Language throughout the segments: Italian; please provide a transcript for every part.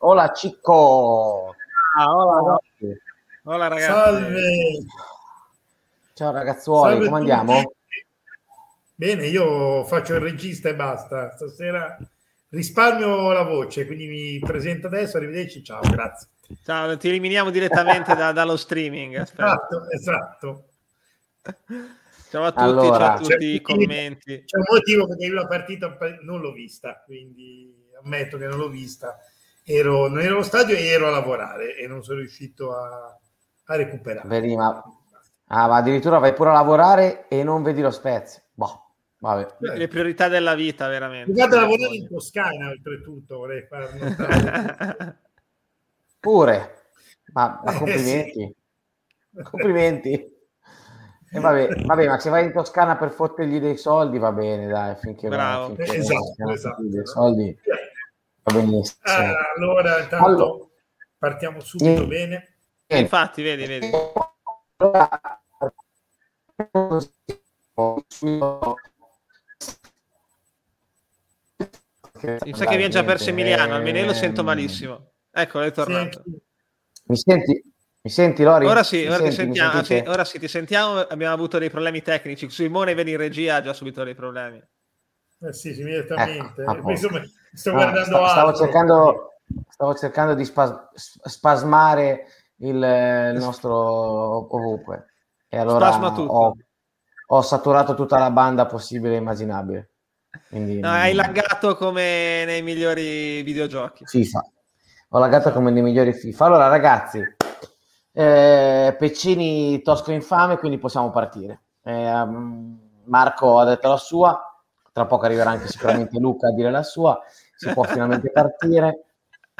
Hola Cicco. Ah, hola, hola ragazzi. Salve. Ciao ragazzuoli, Salve come andiamo? Bene, io faccio il regista e basta. Stasera risparmio la voce, quindi mi presento adesso, arrivederci, ciao, grazie. Ciao, ti eliminiamo direttamente da, dallo streaming. Aspetta. Esatto, esatto. Ciao a tutti, allora, ciao a tutti i commenti. C'è un motivo perché io la partita non l'ho vista, quindi ammetto che non l'ho vista. Ero, non ero allo stadio e ero a lavorare e non sono riuscito a, a recuperare. Vedi, ma, ah, ma addirittura vai pure a lavorare e non vedi lo Spezia. Boh. Vabbè. Le priorità della vita, veramente. Vado a lavorare in Toscana, oltretutto, vorrei fare Pure, ma, ma complimenti. Eh, sì. Complimenti. E vabbè, vabbè, ma se vai in Toscana per fottergli dei soldi va bene, dai, finché Bravo. Va, finché esatto, esatto. Dei soldi va benissimo. Ah, allora, intanto allora, partiamo subito eh, bene. Infatti, vedi, vedi. Mi sa che viene già perso Emiliano, almeno lo sento malissimo. Ecco, è tornato. Mi senti? Mi senti Lori? Ora sì, ora, senti, sentiamo, anzi, ora sì, ti sentiamo. Abbiamo avuto dei problemi tecnici. Simone viene in regia, ha già subito dei problemi. Eh sì, immediatamente. Ecco, Insomma, sto ah, guardando sta, stavo, cercando, stavo cercando di spas- spasmare il, il nostro ovunque. E allora ho, ho saturato tutta la banda possibile e immaginabile. Quindi, no, hai laggato come nei migliori videogiochi. FIFA. Ho laggato come nei migliori FIFA. Allora, ragazzi, eh, Peccini tosco infame, quindi possiamo partire. Eh, Marco ha detto la sua, tra poco arriverà anche sicuramente Luca a dire la sua, si può finalmente partire.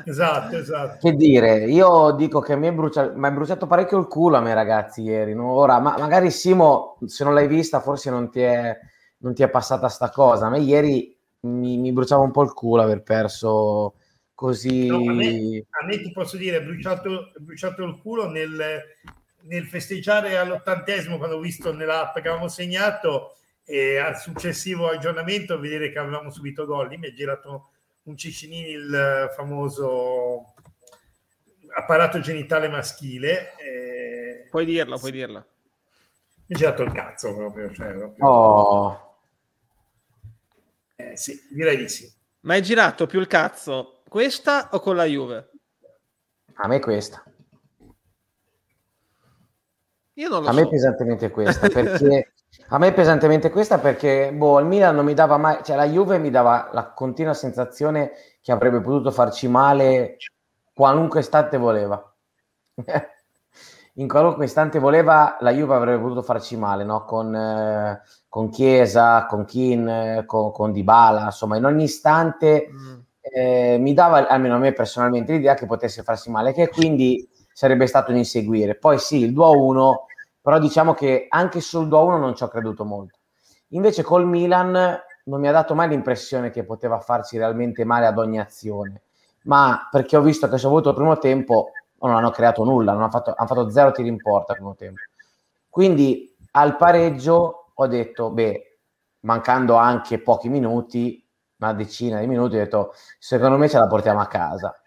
Esatto, esatto. Che dire, io dico che mi è, bruciato, mi è bruciato parecchio il culo a me ragazzi ieri. No? Ora, ma, magari Simo, se non l'hai vista, forse non ti è non ti è passata sta cosa. A me ieri mi, mi bruciava un po' il culo aver perso così. No, a, me, a, me, ti posso dire, è bruciato, bruciato il culo nel, nel, festeggiare all'ottantesimo quando ho visto nell'app che avevamo segnato e al successivo aggiornamento vedere che avevamo subito gol. Lì mi è girato un Ciccinini, il famoso apparato genitale maschile. E... Puoi dirlo, puoi dirlo. Mi è girato il cazzo proprio. Cioè, proprio. Oh eh, sì, direi di sì. Ma hai girato più il cazzo questa o con la Juve? A me questa. Io non lo a so. me pesantemente questa perché a me pesantemente questa perché boh, il Milan non mi dava mai, cioè la Juve mi dava la continua sensazione che avrebbe potuto farci male qualunque istante voleva. In qualunque istante voleva, la Juve avrebbe potuto farci male, no? Con eh, con Chiesa, con Kin, con, con Dybala, insomma in ogni istante mm. eh, mi dava, almeno a me personalmente, l'idea che potesse farsi male, che quindi sarebbe stato un inseguire. Poi sì, il 2-1, però diciamo che anche sul 2-1 non ci ho creduto molto. Invece col Milan non mi ha dato mai l'impressione che poteva farsi realmente male ad ogni azione, ma perché ho visto che se ho avuto il primo tempo non hanno creato nulla, hanno fatto, hanno fatto zero tiri in porta al primo tempo. Quindi al pareggio ho detto, beh, mancando anche pochi minuti, una decina di minuti, ho detto, secondo me ce la portiamo a casa.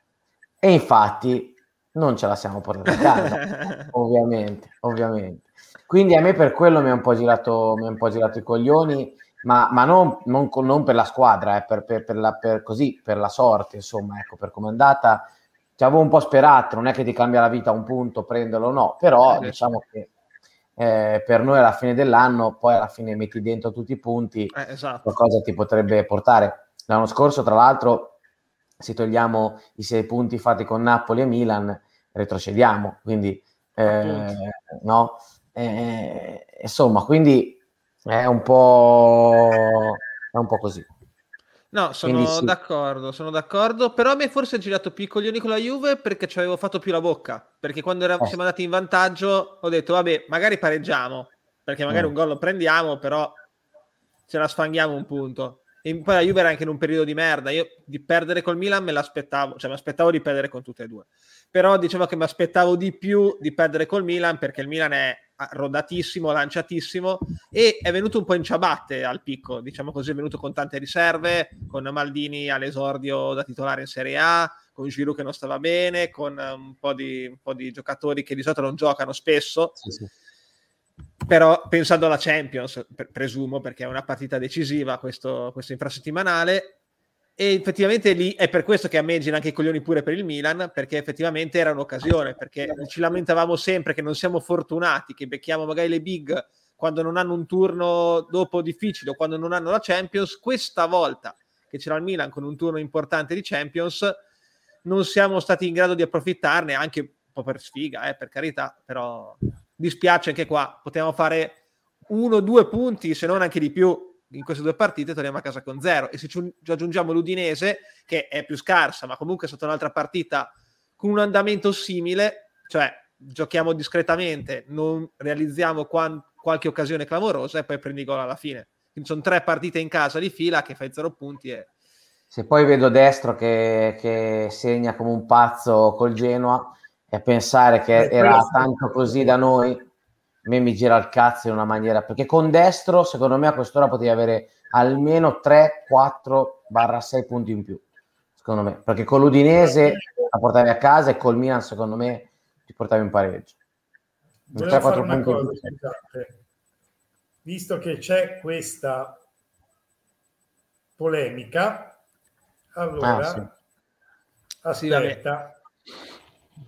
E infatti non ce la siamo portata a casa, ovviamente, ovviamente. Quindi a me per quello mi ha un po' girato, mi ha un po' girato i coglioni, ma, ma non, non, non, per la squadra, eh, per, per, per, la, per, così, per la sorte, insomma, ecco, per come è andata. Ci avevo un po' sperato, non è che ti cambia la vita a un punto, prenderlo o no, però eh, diciamo che eh, per noi alla fine dell'anno, poi alla fine metti dentro tutti i punti, eh, esatto. qualcosa ti potrebbe portare. L'anno scorso, tra l'altro, se togliamo i sei punti fatti con Napoli e Milan, retrocediamo, quindi eh, no? Eh, insomma, quindi è un po', è un po' così. No, sono sì. d'accordo, sono d'accordo, però a me forse ha girato più i coglioni con la Juve perché ci avevo fatto più la bocca, perché quando eravamo, eh. siamo andati in vantaggio ho detto vabbè, magari pareggiamo, perché magari mm. un gol lo prendiamo, però ce la sfanghiamo un punto. E poi la Juve era anche in un periodo di merda, io di perdere col Milan me l'aspettavo, cioè mi aspettavo di perdere con tutte e due, però diciamo che mi aspettavo di più di perdere col Milan perché il Milan è rodatissimo, lanciatissimo e è venuto un po' in ciabatte al picco, diciamo così, è venuto con tante riserve, con Maldini all'esordio da titolare in Serie A, con Giroud che non stava bene, con un po, di, un po' di giocatori che di solito non giocano spesso. Sì, sì. Però pensando alla Champions, presumo, perché è una partita decisiva questo, questo infrasettimanale, e effettivamente lì è per questo che a me girano anche i coglioni pure per il Milan, perché effettivamente era un'occasione, perché ci lamentavamo sempre che non siamo fortunati, che becchiamo magari le big quando non hanno un turno dopo difficile o quando non hanno la Champions. Questa volta che c'era il Milan con un turno importante di Champions, non siamo stati in grado di approfittarne, anche un po' per sfiga, eh, per carità, però dispiace anche qua, potevamo fare uno o due punti, se non anche di più, in queste due partite torniamo a casa con zero. E se ci aggiungiamo l'Udinese che è più scarsa ma comunque è stata un'altra partita con un andamento simile cioè giochiamo discretamente non realizziamo quan- qualche occasione clamorosa e poi prendi gol alla fine. Quindi sono tre partite in casa di fila che fai zero punti e... se poi vedo destro che, che segna come un pazzo col Genoa e pensare che era tanto così da noi me mi gira il cazzo in una maniera perché con destro secondo me a quest'ora potevi avere almeno 3, 4 barra 6 punti in più secondo me. Perché con l'Udinese la portavi a casa e col Milan secondo me ti portavi in pareggio. 3, 4 punti cosa, visto che c'è questa polemica allora ah, sì. aspetta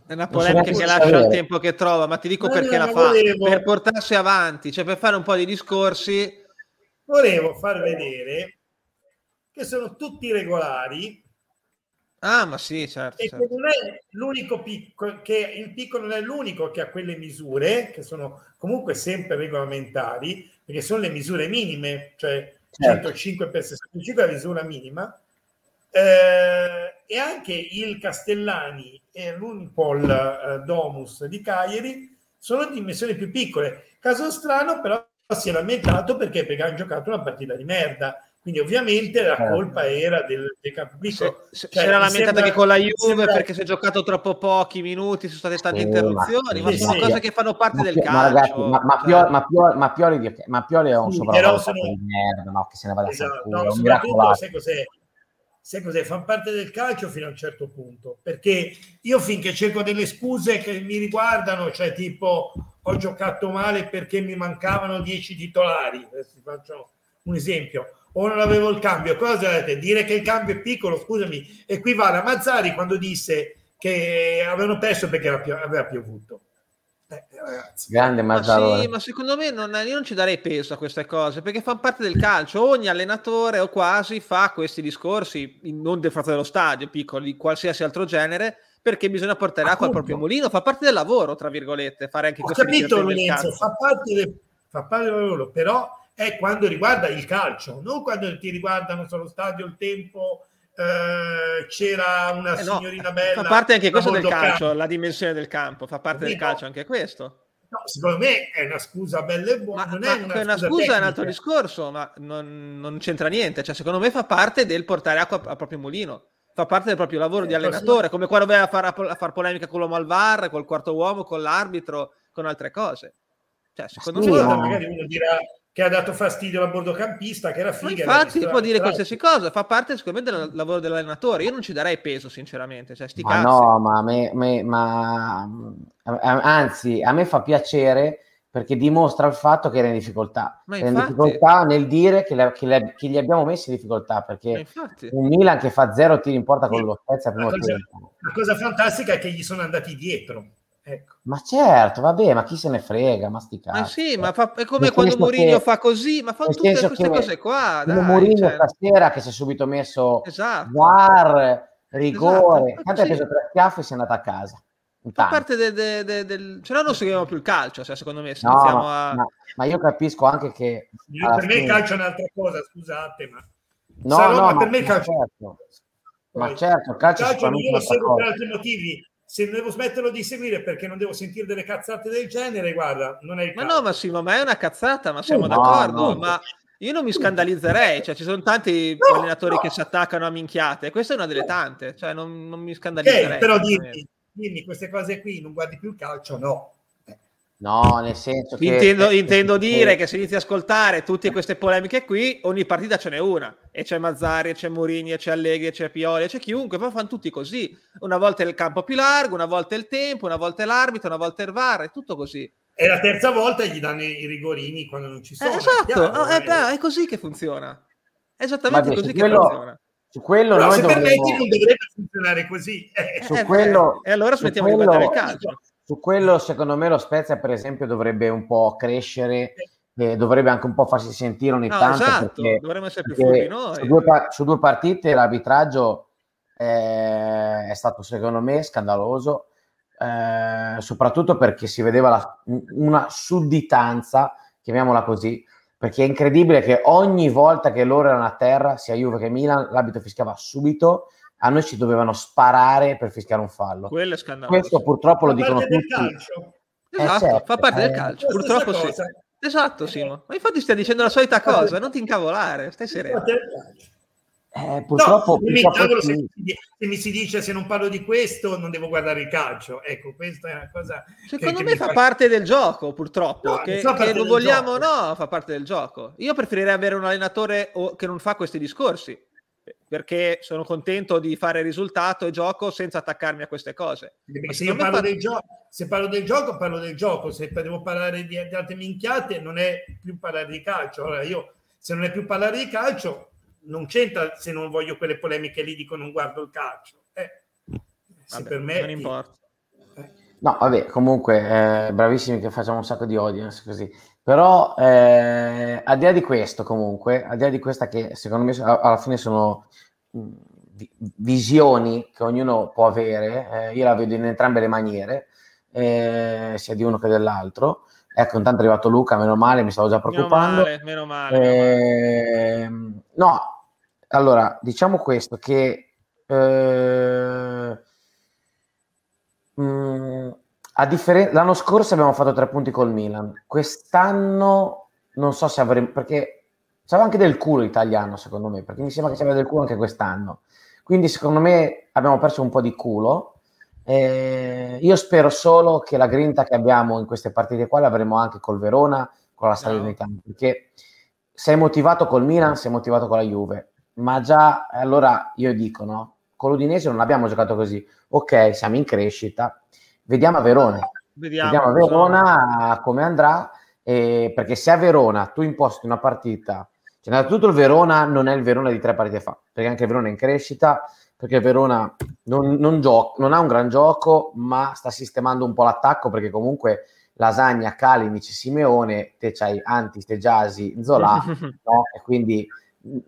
è una polemica che lascia sapere. il tempo che trova, ma ti dico no, perché la fa volevo... per portarsi avanti, cioè per fare un po' di discorsi. Volevo far vedere che sono tutti regolari. Ah, ma sì, certo. E certo. che non è l'unico picco, che il picco non è l'unico che ha quelle misure, che sono comunque sempre regolamentari, perché sono le misure minime, cioè certo. 105 per 65 è la misura minima. Eh, e anche il Castellani e l'Unipol eh, Domus di Cagliari sono dimensioni più piccole. Caso strano, però si è lamentato perché, perché hanno giocato una partita di merda. Quindi ovviamente la certo. colpa era del, del piccolo. Se, cioè, si era lamentato sembra, che con la Juve sembra... perché si è giocato troppo pochi minuti, sono state tante sì, interruzioni, ma, ma sono sì. cose che fanno parte ma, del calcio. Ma, ragazzi, ma, ma, cioè. Pioli, ma, Pioli, ma, Pioli, ma Pioli è un sì, sopravvalutato sono... di merda, no? che se ne vada esatto, a no, soprattutto, sai cos'è? Sai cos'è? Fa parte del calcio fino a un certo punto, perché io finché cerco delle scuse che mi riguardano, cioè tipo ho giocato male perché mi mancavano 10 titolari, adesso faccio un esempio, o non avevo il cambio, cosa volete? Dire che il cambio è piccolo, scusami, equivale a Mazzari quando disse che avevano perso perché aveva piovuto. Eh, Grande Mazzarone. Ma, sì, ma secondo me non, io non ci darei peso a queste cose perché fanno parte del calcio. Ogni allenatore o quasi fa questi discorsi, non del fatto dello stadio, piccoli, qualsiasi altro genere, perché bisogna portare acqua al proprio mulino. Fa parte del lavoro, tra virgolette, fare anche questo. Ho capito, Lorenzo, fa parte, del, fa parte del lavoro, però è quando riguarda il calcio, non quando ti riguardano solo stadio, il tempo eh, c'era una eh no, signorina bella. Fa parte anche questo del calcio, campo. la dimensione del campo, fa parte del calcio anche questo. No, secondo me è una scusa bella e buona. Ma, non è una, una scusa, scusa è un altro discorso, ma non, non, c'entra niente. Cioè, secondo me fa parte del portare acqua al proprio mulino. Fa parte del proprio lavoro eh, di allenatore, come quando vai a fare a far polemica con l'uomo al VAR, col quarto uomo, con l'arbitro, con altre cose. Cioè, secondo sì, me... Magari uno dirà, che ha dato fastidio al bordocampista, che era figa. Ma infatti può dire qualsiasi cosa, fa parte secondo me del lavoro dell'allenatore. Io non ci darei peso, sinceramente. Cioè, sti ma no, ma, me, me, ma anzi, a me fa piacere perché dimostra il fatto che era in difficoltà. Ma infatti... Era in difficoltà nel dire che, le, che, le, che, gli abbiamo messi in difficoltà perché un Milan che fa zero tiri in porta con lo la cosa, la cosa fantastica è che gli sono andati dietro Ecco. Ma certo, vabbè, ma chi se ne frega, ma sti cazzi. Ma sì, ma fa, è come Nel quando Mourinho fa così, ma fa tutte queste cose qua. Dai, Mourinho cioè... stasera che si è subito messo esatto. VAR, rigore, esatto, tanto ha preso tre schiaffi e si è andato a casa. Fa parte del, del, del, del... Se no non seguiamo più il calcio, cioè, secondo me. Se no, ma, a... ma, ma, io capisco anche che... per fine... me il calcio è un'altra cosa, scusate, ma... No, Sarò, no, ma per me il calcio... Certo. Ma certo, il calcio, il calcio io lo seguo per altri motivi se devo smetterlo di seguire perché non devo sentire delle cazzate del genere, guarda, non è il Ma caso. no, ma sì, ma è una cazzata, ma siamo no, d'accordo, no. ma io non mi scandalizzerei, cioè ci sono tanti no, allenatori che si attaccano a minchiate, questa è una delle tante, cioè non, non mi scandalizzerei. Okay, però dimmi, dimmi, queste cose qui, non guardi più il calcio, no. No, nel senso che... Intendo, intendo dire che se inizi a ascoltare tutte queste polemiche qui, ogni partita ce n'è una. E c'è Mazzari, c'è Mourinho, c'è Allegri, c'è Pioli, c'è chiunque, poi fanno tutti così. Una volta è il campo più largo, una volta è il tempo, una volta è l'arbitro, una volta è il VAR, è tutto così. E la terza volta gli danno i rigorini quando non ci sono. Eh, esatto, chiaro, è, eh. è, così che funziona. È esattamente Vabbè, così che quello... funziona. Su quello noi se dovremmo... permetti non dovrebbe funzionare così. Eh. Su quello... E allora smettiamo quello... di guardare il calcio. Su quello, secondo me, lo Spezia, per esempio, dovrebbe un po' crescere e dovrebbe anche un po' farsi sentire ogni no, tanto. Esatto, perché, dovremmo essere più furbi noi. Su due, su due, partite l'arbitraggio è, è stato, secondo me, scandaloso, eh, soprattutto perché si vedeva la, una sudditanza, chiamiamola così, perché è incredibile che ogni volta che loro erano a terra, sia Juve che Milan, l'abito fischiava subito a noi ci dovevano sparare per fischiare un fallo. Quello è scandaloso. Questo purtroppo lo dicono tutti. Eh, esatto, certo, fa parte eh, del calcio, purtroppo sì. Esatto, Simo. Ma infatti stai dicendo la solita cosa, non ti incavolare, stai sereno. Eh, purtroppo, no, purtroppo se, se, mi si dice se non parlo di questo non devo guardare il calcio ecco questa è una cosa secondo che, me che fa, fa parte del gioco purtroppo no, che, che lo vogliamo gioco. no fa parte del gioco io preferirei avere un allenatore che non fa questi discorsi perché sono contento di fare risultato e gioco senza attaccarmi a queste cose. Se, io parlo fa... del gio- se parlo del gioco, parlo del gioco, se devo parlare di, di, altre minchiate non è più parlare di calcio. Allora io, se non è più parlare di calcio, non c'entra se non voglio quelle polemiche lì, dico non guardo il calcio. Eh, se vabbè, permetti. Non importa. No, vabbè, comunque, eh, bravissimi che facciamo un sacco di audience così. Però, eh, al di là di questo, comunque, al di là di questa che secondo me alla fine sono visioni che ognuno può avere, eh, io la vedo in entrambe le maniere, eh, sia di uno che dell'altro. Ecco, intanto è arrivato Luca, meno male, mi stavo già preoccupando. Meno male, meno male. Eh, male. No, allora, diciamo questo, che eh, mh, mm, differen- l'anno scorso abbiamo fatto tre punti col Milan, quest'anno non so se avremo, perché c'era anche del culo italiano secondo me, perché mi sembra che c'era del culo anche quest'anno. Quindi secondo me abbiamo perso un po' di culo. Eh, io spero solo che la grinta che abbiamo in queste partite qua l'avremo anche col Verona, con la Salernitana, perché sei motivato col Milan, sei motivato con la Juve, ma già allora io dico no, con l'Udinese non abbiamo giocato così. Ok, siamo in crescita, vediamo a Verona. Vediamo, vediamo a Verona come andrà, eh, perché se a Verona tu imposti una partita cioè, innanzitutto il Verona non è il Verona di tre partite fa, perché anche Verona è in crescita, perché Verona non, non, gioca, non ha un gran gioco, ma sta sistemando un po' l'attacco, perché comunque Lasagna, Kalinic, Simeone, te c'hai Anti, Stegiasi, Zola, no? E quindi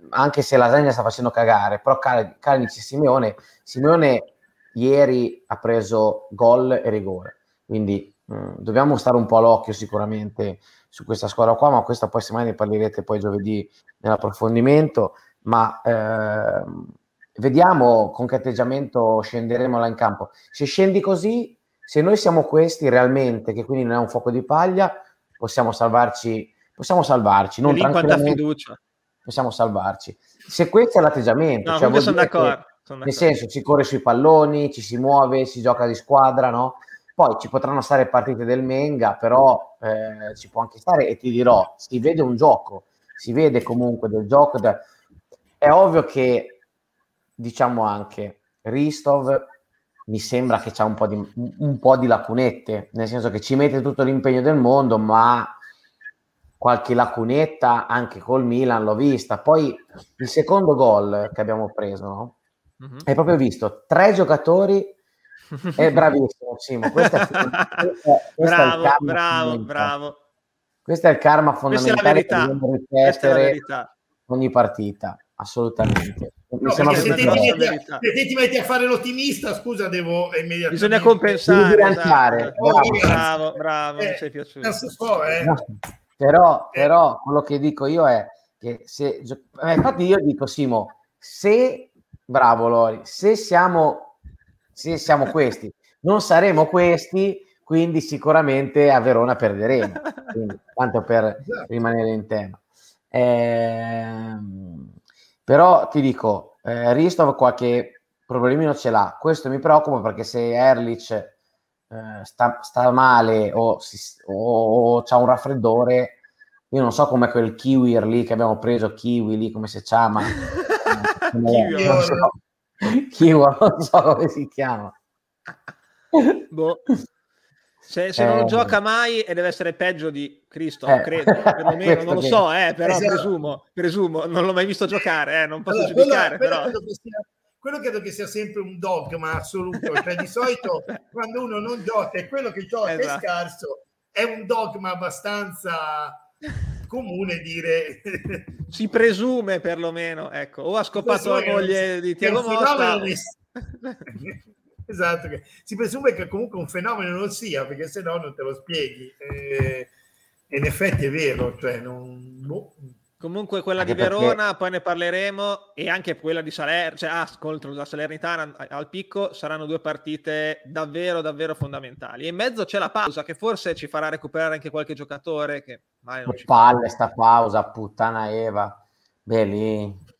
anche se Lasagna sta facendo cagare, però Kalinic e Simeone, Simeone ieri ha preso gol e rigore, quindi mh, mm, dobbiamo stare un po' all'occhio sicuramente su questa squadra qua, ma questa poi settimana ne parlerete poi giovedì nell'approfondimento, ma eh, vediamo con che atteggiamento scenderemo là in campo. Se scendi così, se noi siamo questi realmente, che quindi non è un fuoco di paglia, possiamo salvarci, possiamo salvarci, non tranquillamente, fiducia. possiamo salvarci. Se questo è l'atteggiamento, no, cioè sono d'accordo, sono d'accordo. Nel senso si corre sui palloni, ci si muove, si gioca di squadra, no? Poi ci potranno stare partite del Menga, però eh, ci può anche stare e ti dirò, si vede un gioco, si vede comunque del gioco. Da... È ovvio che diciamo anche Ristov mi sembra che c'ha un po, di, un po' di lacunette, nel senso che ci mette tutto l'impegno del mondo, ma qualche lacunetta anche col Milan l'ho vista. Poi il secondo gol che abbiamo preso, no? Mm-hmm. hai proprio visto tre giocatori è bravissimo, Simo. Questo è, questo bravo, è bravo, bravo. Questo è il karma fondamentale che dobbiamo ripetere ogni partita, assolutamente. No, se, ti metti, se te ti metti a fare l'ottimista, scusa, devo immediatamente... Bisogna compensare. Esatto. Bravo, bravo, bravo, eh, mi sei piaciuto. So, eh. no, però, però quello che dico io è che se... Eh, infatti io dico, Simo, se... Bravo Lori, se siamo se siamo questi. Non saremo questi, quindi sicuramente a Verona perderemo. Quindi, tanto per esatto. rimanere in tema. Eh, però ti dico, eh, Ristov qualche problemino ce l'ha. Questo mi preoccupa perché se Erlich eh, eh, sta, sta, male o, si, o, o ha un raffreddore, io non so come quel kiwi lì che abbiamo preso, kiwi lì, come si chiama. kiwi, non so. kiwi, non so come si chiama. Boh. Se, se non eh, gioca mai e deve essere peggio di Cristo, eh, credo, perlomeno, non lo so, eh, però esatto. presumo, presumo, non l'ho mai visto giocare, eh, non posso allora, giudicare. Quello, però. Quello, credo sia, quello, credo che sia sempre un dogma assoluto, cioè di solito quando uno non gioca e quello che gioca esatto. è scarso, è un dogma abbastanza comune dire si presume perlomeno ecco o ha scopato la moglie di Tiago Motta esatto, si presume che comunque un fenomeno non sia, perché se no non te lo spieghi. E, e in effetti è vero, cioè non... Boh. Comunque quella anche di Verona, perché... poi ne parleremo, e anche quella di Salerno, cioè ah, contro la Salernitana al picco, saranno due partite davvero, davvero fondamentali. E in mezzo c'è la pausa che forse ci farà recuperare anche qualche giocatore che mai non che ci palle sta pausa, puttana Eva. Beh, lì...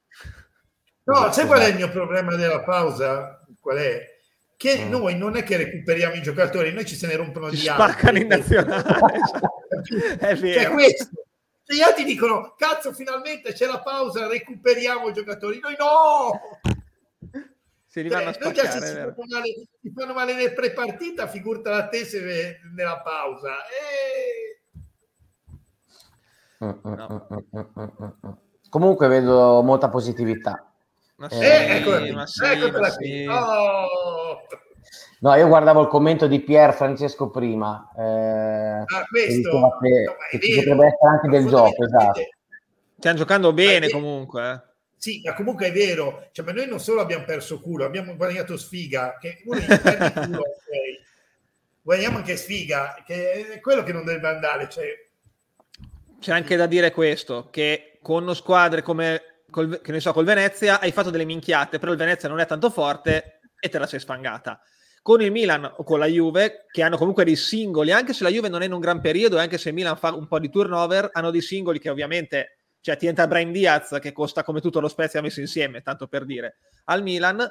No, sai qual è il mio problema della pausa? Qual è? che mm. noi non è che recuperiamo i giocatori, noi ci se ne rompono ci gli altri. Spaccano in nazionale. è vero. Cioè questo. Cioè, gli altri dicono, cazzo, finalmente c'è la pausa, recuperiamo i giocatori. Noi no! Si li vanno cioè, a spaccare. Si, fanno male, si fanno male nel pre-partita, figurta la te se nella pausa. E... Mm, mm, no. Comunque vedo molta positività ma sì, eh, eccola ma sì, ma sì. Oh. No, io guardavo il commento di Pier Francesco prima. Eh, ah, questo che, no, che ci potrebbe essere anche del gioco, esatto. Stiamo giocando bene comunque. Eh. Sì, ma comunque è vero. Cioè, ma noi non solo abbiamo perso culo, abbiamo guadagnato sfiga. Che uno gli culo, okay. Guadagniamo anche sfiga, che è quello che non deve andare. Cioè... C'è anche da dire questo, che con squadre come col, che ne so, col Venezia hai fatto delle minchiate, però il Venezia non è tanto forte e te la sei sfangata. Con il Milan o con la Juve, che hanno comunque dei singoli, anche se la Juve non è in un gran periodo, anche se il Milan fa un po' di turnover, hanno dei singoli che ovviamente, cioè ti entra Brian Diaz che costa come tutto lo Spezia messo insieme, tanto per dire, al Milan,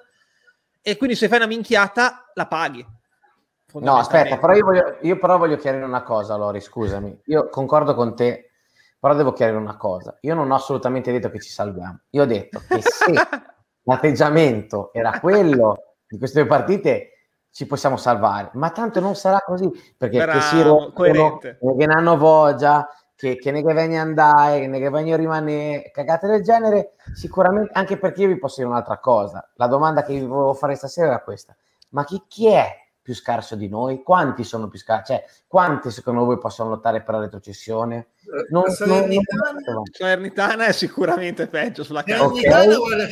e quindi se fai una minchiata la paghi. No, aspetta, però io, voglio, io però voglio chiarire una cosa, Lori, scusami. Io concordo con te però devo chiarire una cosa, io non ho assolutamente detto che ci salviamo, io ho detto che se l'atteggiamento era quello di queste due partite ci possiamo salvare, ma tanto non sarà così, perché Bravo, che si rompono, che ne hanno voglia, che, che ne che venga andare, che ne che venga rimanere, cagate del genere, sicuramente, anche perché io vi posso dire un'altra cosa, la domanda che vi volevo fare stasera era questa, ma chi, chi è più scarso di noi? Quanti sono più scarsi? Cioè, quanti secondo voi possono lottare per la retrocessione? Non, Salernitana, non... Salernitana è sicuramente peggio sulla carta. Okay.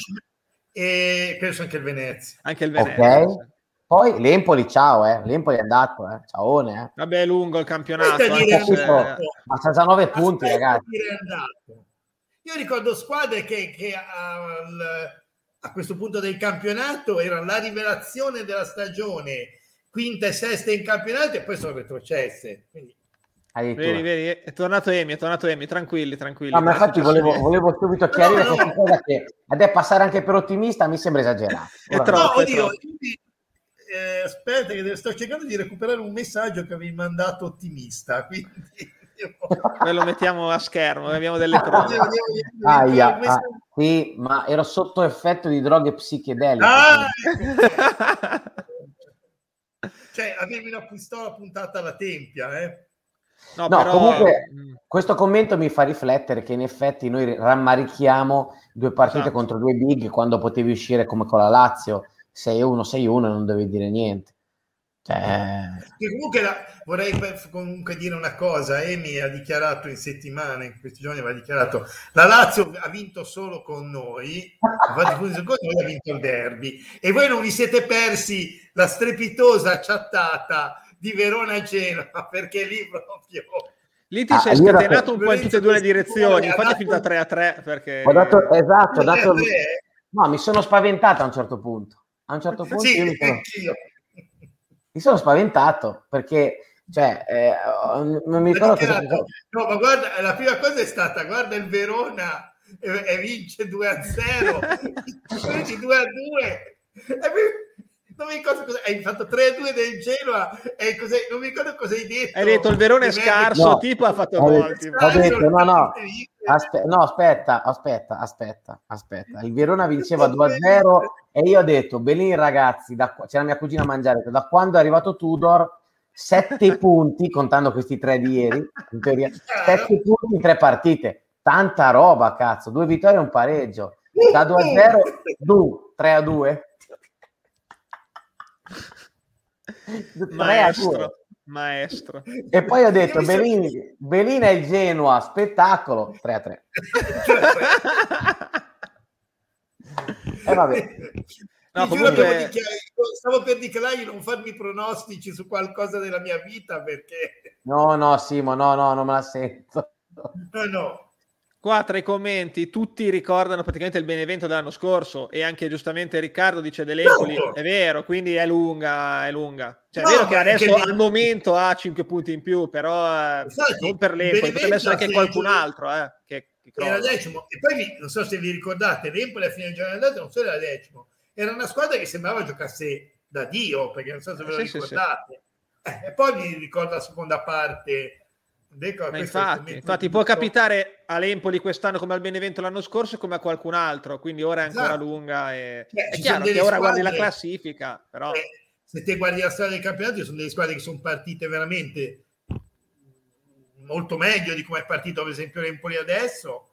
E penso anche il Venezia. Anche il Venezia. Okay. Poi l'Empoli, ciao, eh. l'Empoli è andato, eh. ciaone. Eh. Vabbè, è lungo il campionato. Se... Ma senza nove punti, ragazzi. Io ricordo squadre che, che al, a questo punto del campionato era la rivelazione della stagione quinta e sesta in campionato e poi sono retrocesse. Quindi... Vedi, vedi, è tornato Emi, è tornato Emi, tranquilli, tranquilli. No, ma infatti volevo, volevo, subito chiarire no, no. cosa che adesso passare anche per ottimista mi sembra esagerato. È troppo, no, oddio, quindi, eh, aspetta che sto cercando di recuperare un messaggio che avevi mandato ottimista, quindi... Noi lo mettiamo a schermo, abbiamo delle prove. Ah, yeah, ah, sì, ma ero sotto effetto di droghe psichedeliche. Ah! cioè avevi una pistola puntata alla tempia, eh? No, no però... comunque mm. questo commento mi fa riflettere che in effetti noi rammarichiamo due partite esatto. contro due big quando potevi uscire come con la Lazio 6-1, 6-1 e non dovevi dire niente. Cioè... comunque la, vorrei comunque dire una cosa, Emi ha dichiarato in settimana, in questi giorni aveva dichiarato la Lazio ha vinto solo con noi, con noi ha vinto il derby. E voi non vi siete persi la strepitosa chattata di Verona-Genova perché lì proprio... Lì ti ah, sei scatenato un po' in tutte e due le direzioni, infatti è finita 3 a 3 perché... Ho dato, esatto, ho dato... No, mi sono spaventato a un certo punto. A un certo punto sì, io mi sono mi sono spaventato perché cioè, eh, non mi ricordo cosa... no ma guarda la prima cosa è stata guarda il Verona e, e vince 2 a 0 quindi 2 a 2 e, non mi ricordo cosa hai fatto 3-2 del Genoa e non mi ricordo cosa hai detto. Hai detto il Verone è scarso no, tipo ha fatto gol ho detto no no. Aspe- no aspetta aspetta aspetta aspetta. Il Verona vinceva 2-0 e io ho detto Belin ragazzi da, c'era mia cugina a mangiare da quando è arrivato Tudor sette punti contando questi tre di ieri in teoria sette punti in tre partite. Tanta roba cazzo due vittorie e un pareggio. Da 2-0 3-2 maestro, maestro. E poi ho detto Belin, Belin è il Genoa, spettacolo 3 a 3. e vabbè. No, comunque... stavo per dichiarare non farmi pronostici su qualcosa della mia vita perché... No, no, Simo, no, no, non me la sento. No, no. Qua tra i commenti tutti ricordano praticamente il Benevento dell'anno scorso e anche giustamente Riccardo dice dell'Empoli, no. è vero, quindi è lunga, è lunga. Cioè, no, è vero che adesso al momento ha 5 punti in più, però eh, Infatti, non per l'Empoli, potrebbe essere anche qualcun altro eh, che, che era decimo. E poi non so se vi ricordate, l'Empoli a fine giornata non solo era decimo, era una squadra che sembrava giocasse da Dio, perché non so se ve lo sì, ricordate. Sì, sì. Eh, e poi mi ricordo la seconda parte Deco, infatti, infatti può capitare all'Empoli quest'anno come al Benevento l'anno scorso come a qualcun altro, quindi ora è ancora esatto. lunga e Beh, è chiaro che ora guardi la classifica, però... Eh, se te guardi la storia del campionato sono delle squadre che sono partite veramente molto meglio di come è partito per esempio l'Empoli adesso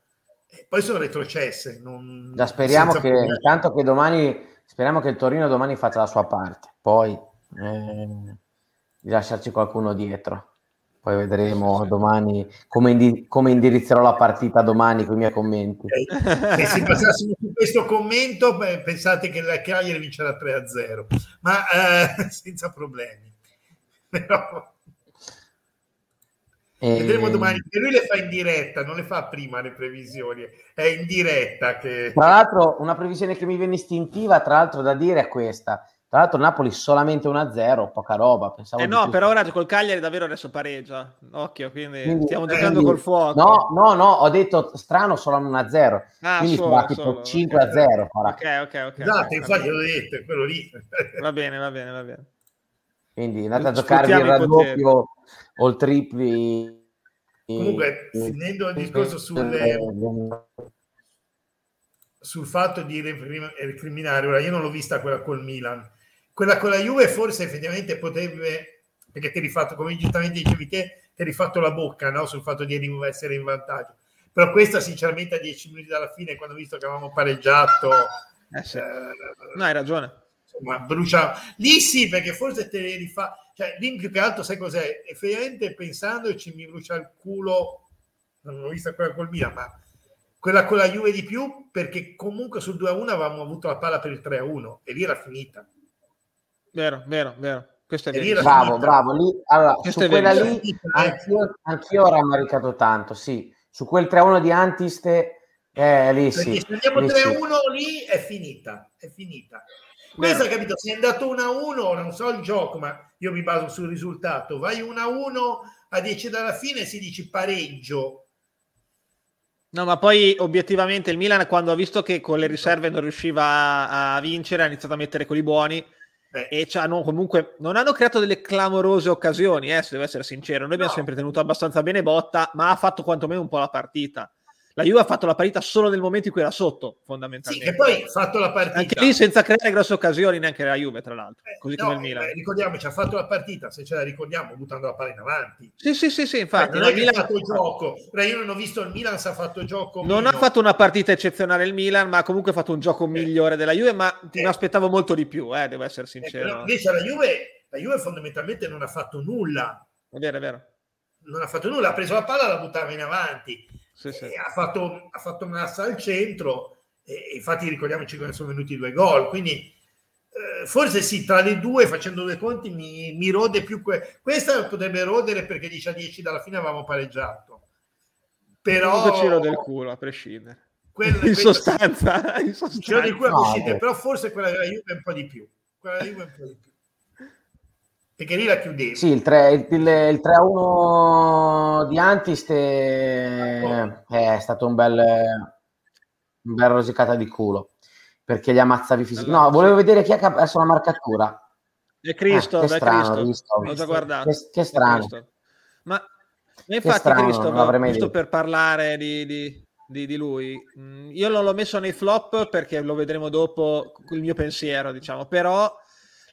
e poi sono retrocesse. Non... Da speriamo che intanto che domani speriamo che il Torino domani faccia la sua parte, poi eh, di lasciarci qualcuno dietro. Poi vedremo domani come, indi- come, indirizzerò la partita domani con i miei commenti. Se si passassimo su questo commento, beh, pensate che la Cagliari vincerà 3-0, ma eh, senza problemi. Però... E... Vedremo domani, perché lui le fa in diretta, non le fa prima le previsioni, è in diretta che... Tra l'altro una previsione che mi viene istintiva, tra l'altro da dire è questa, tra l'altro Napoli solamente 1-0, poca roba. Pensavo eh no, però ora col Cagliari davvero adesso pareggia. Occhio, quindi, quindi stiamo eh, giocando col fuoco. No, no, no, ho detto strano solo 1-0. Ah, quindi solo, solo, 5-0. Okay. Ok, ok, ok. Esatto, infatti l'ho detto, è quello lì. Va bene, va bene, va bene. Quindi andate a giocarvi il raddoppio o il tripli. Comunque, finendo il discorso sulle sul fatto di recriminare, ora io non l'ho vista quella col Milan, quella con la Juve forse effettivamente potrebbe, perché ti hai rifatto, come giustamente dicevi te, ti rifatto la bocca no? sul fatto di essere in vantaggio. Però questa sinceramente a 10 minuti dalla fine, quando ho visto che avevamo pareggiato... Eh sì. eh, no, hai ragione. Insomma, brucia... Lì sì, perché forse te ne rifà... Cioè, lì più che altro sai cos'è? Effettivamente pensandoci mi brucia il culo, non l'ho vista quella col Milan, ma quella con la Juve di più, perché comunque sul 2-1 avevamo avuto la palla per il 3-1 e lì era finita. Vero, vero, vero. Questo è vero. Bravo, bravo. Lì, allora, su quella lì anch'io, anch'io ho rammaricato tanto, sì. Su quel 3-1 di Antiste, eh, lì Perché sì. Se andiamo 3-1 sì. lì è finita, è finita. Questo hai capito, se è andato 1-1, non so il gioco, ma io mi baso sul risultato. Vai 1-1 a 10 dalla fine si dice pareggio. No, ma poi obiettivamente il Milan quando ha visto che con le riserve non riusciva a, a vincere ha iniziato a mettere quelli buoni eh. e hanno comunque non hanno creato delle clamorose occasioni, eh, se devo essere sincero. Noi abbiamo sempre tenuto abbastanza bene botta, ma ha fatto quantomeno un po' la partita. La Juve ha fatto la partita solo nel momento in cui era sotto, fondamentalmente. Sì, e poi ha fatto la partita. Anche lì senza creare grosse occasioni neanche la Juve, tra l'altro, eh, così no, come il Milan. Eh, ricordiamoci, ha fatto la partita, se ce la ricordiamo, buttando la palla in avanti. Sì, sì, sì, sì infatti. Eh, non è Milan... fatto il gioco. Io non ho visto il Milan se ha fatto gioco. Non meno. ha fatto una partita eccezionale il Milan, ma ha comunque fatto un gioco migliore della Juve, ma mi aspettavo molto di più, eh, devo essere sincero. invece la Juve, la Juve fondamentalmente non ha fatto nulla. È vero, è vero. Non ha fatto nulla, ha preso la palla e la buttava in avanti sì, sì. Ha, fatto, ha fatto massa al centro e infatti ricordiamoci che sono venuti due gol quindi eh, forse sì tra le due facendo due conti mi, mi rode più que- questa potrebbe rodere perché dice a 10 dalla fine avevamo pareggiato. Però Comunque ci rode il culo a prescindere. Quella, in, sostanza, in sostanza. Di cui no, però forse quella della Juve un po' di più. Quella della Juve un po' di più perché lì la chiudevi. Sì, il, 3, il, il 3-1 di Antist è, è stato un bel, un bel rosicata di culo. perché li ammazzavi fisicamente. No, volevo vedere chi ha perso la marcatura. È Cristo, eh, che strano, Cristo. l'ho già guardato. Che, che strano. Ma infatti strano, Cristo, giusto per parlare di, di, di, di, lui, mm, io non l'ho messo nei flop perché lo vedremo dopo il mio pensiero, diciamo, però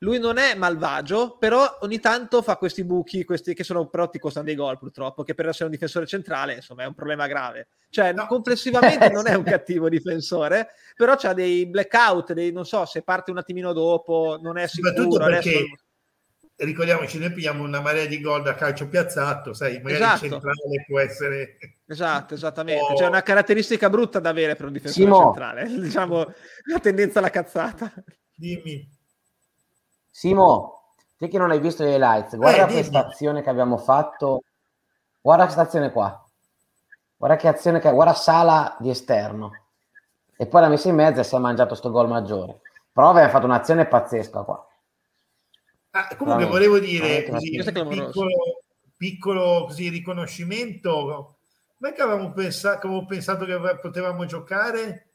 lui non è malvagio, però ogni tanto fa questi buchi, questi che sono però ti costano dei gol purtroppo, che per essere un difensore centrale, insomma, è un problema grave. Cioè, no. complessivamente non è un cattivo difensore, però c'ha dei blackout, dei, non so, se parte un attimino dopo, non è sicuro. Soprattutto perché, adesso... ricordiamoci, noi pigliamo una marea di gol da calcio piazzato, sai, magari esatto. centrale può essere... Esatto, esattamente. Oh. C'è una caratteristica brutta da avere per un difensore Simo. centrale, diciamo, la tendenza alla cazzata. Dimmi. Simo, te che non hai visto le lights, guarda eh, questa azione che abbiamo fatto. Guarda questa azione qua. Guarda che azione che guarda Sala di esterno. E poi l'ha messa in mezzo e si è mangiato sto gol maggiore. Però aveva fatto un'azione pazzesca qua. Ah, comunque volevo dire così, piccolo, piccolo così, riconoscimento. Come che avevamo pensato, avevo pensato che potevamo giocare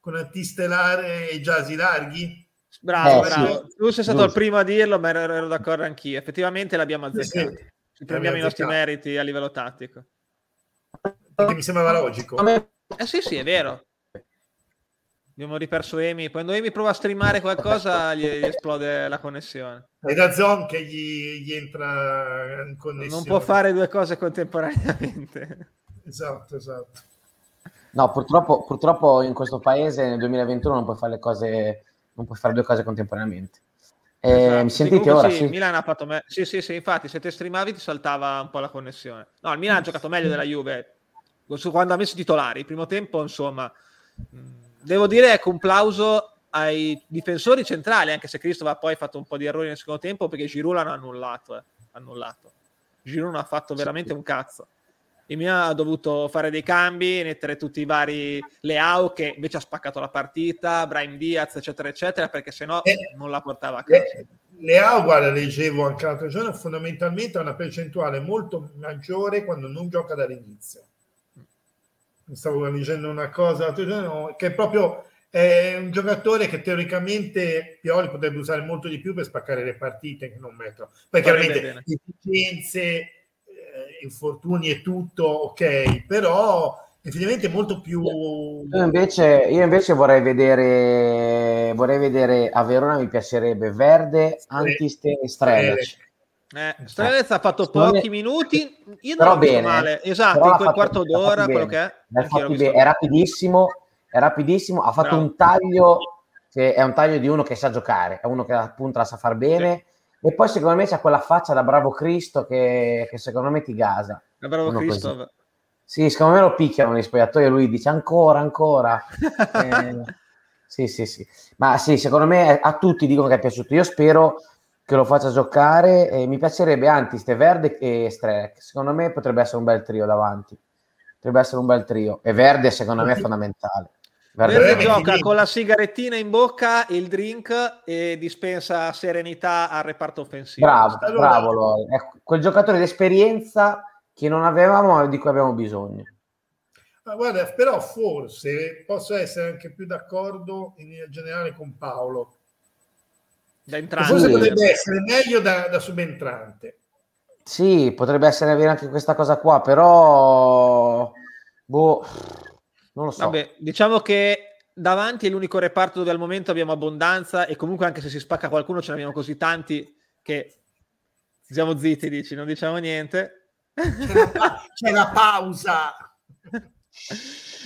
con Antistelare e Giasi Larghi? Bravo, eh, bravo. Sì. Tu sei stato Giusto. il primo a dirlo, ma ero, ero d'accordo anch'io. Effettivamente l'abbiamo azzeccato. Sì, sì. Ci prendiamo i nostri meriti a livello tattico. Perché mi sembrava logico. Eh sì, sì, è vero. Abbiamo riperso Emi. Quando Emi prova a streamare qualcosa, gli, gli esplode la connessione. È da Zon che gli, gli, entra in connessione. Non può fare due cose contemporaneamente. Esatto, esatto. No, purtroppo, purtroppo in questo paese nel 2021 non puoi fare le cose non puoi fare due cose contemporaneamente. Eh, esatto. Mi sentite ora? Sì, sì. Milan ha fatto me- sì, sì, sì, infatti se te streamavi ti saltava un po' la connessione. No, il Milan ha giocato meglio della Juve quando ha messo i titolari. Il primo tempo, insomma, devo dire ecco un plauso ai difensori centrali, anche se Cristo ha poi fatto un po' di errori nel secondo tempo perché Giroud l'hanno annullato, eh. annullato. Giroud non ha fatto veramente un cazzo il Milan ha dovuto fare dei cambi, mettere tutti i vari Leao che invece ha spaccato la partita, Brian Diaz, eccetera, eccetera, perché sennò eh, non la portava a casa. Eh, Leao, guarda, leggevo anche l'altro giorno, fondamentalmente ha una percentuale molto maggiore quando non gioca dall'inizio. Stavo leggendo una cosa l'altro giorno che è proprio è un giocatore che teoricamente Pioli potrebbe usare molto di più per spaccare le partite che non mettono. Poi chiaramente efficienze infortuni e tutto, ok, però effettivamente molto più... Io invece, io invece vorrei vedere, vorrei vedere a Verona mi piacerebbe Verde, Antiste e Strelec. Eh, Strelec ha fatto pochi minuti, io non l'ho bene, male, esatto, in quel quarto d'ora, quello che è. È rapidissimo, è rapidissimo, ha fatto Bravo. un taglio che è un taglio di uno che sa giocare, è uno che appunto la sa far bene. Sì e poi secondo me c'è quella faccia da bravo Cristo che, che secondo me ti gasa. Da bravo Uno Cristo. Così. Sì, secondo me lo picchiano negli spogliatoi e lui dice ancora, ancora. eh, sì, sì, sì. Ma sì, secondo me a tutti dicono che è piaciuto. Io spero che lo faccia giocare e mi piacerebbe Antiste, Verde e Strek. Secondo me potrebbe essere un bel trio davanti. Potrebbe essere un bel trio. E Verde secondo me è fondamentale. Verde gioca con la sigarettina in bocca, il drink e dispensa serenità al reparto offensivo. Bravo, allora, bravo Loi. È quel giocatore d'esperienza che non avevamo ma di cui abbiamo bisogno. Ma guarda, però forse posso essere anche più d'accordo in generale con Paolo. Da entrante. Forse potrebbe essere meglio da, da subentrante. Sì, potrebbe essere avere anche questa cosa qua, però boh non lo so. Vabbè, diciamo che davanti è l'unico reparto dove al momento abbiamo abbondanza e comunque anche se si spacca qualcuno ce ne abbiamo così tanti che siamo zitti, dici, non diciamo niente. C'è la, c'è la pausa.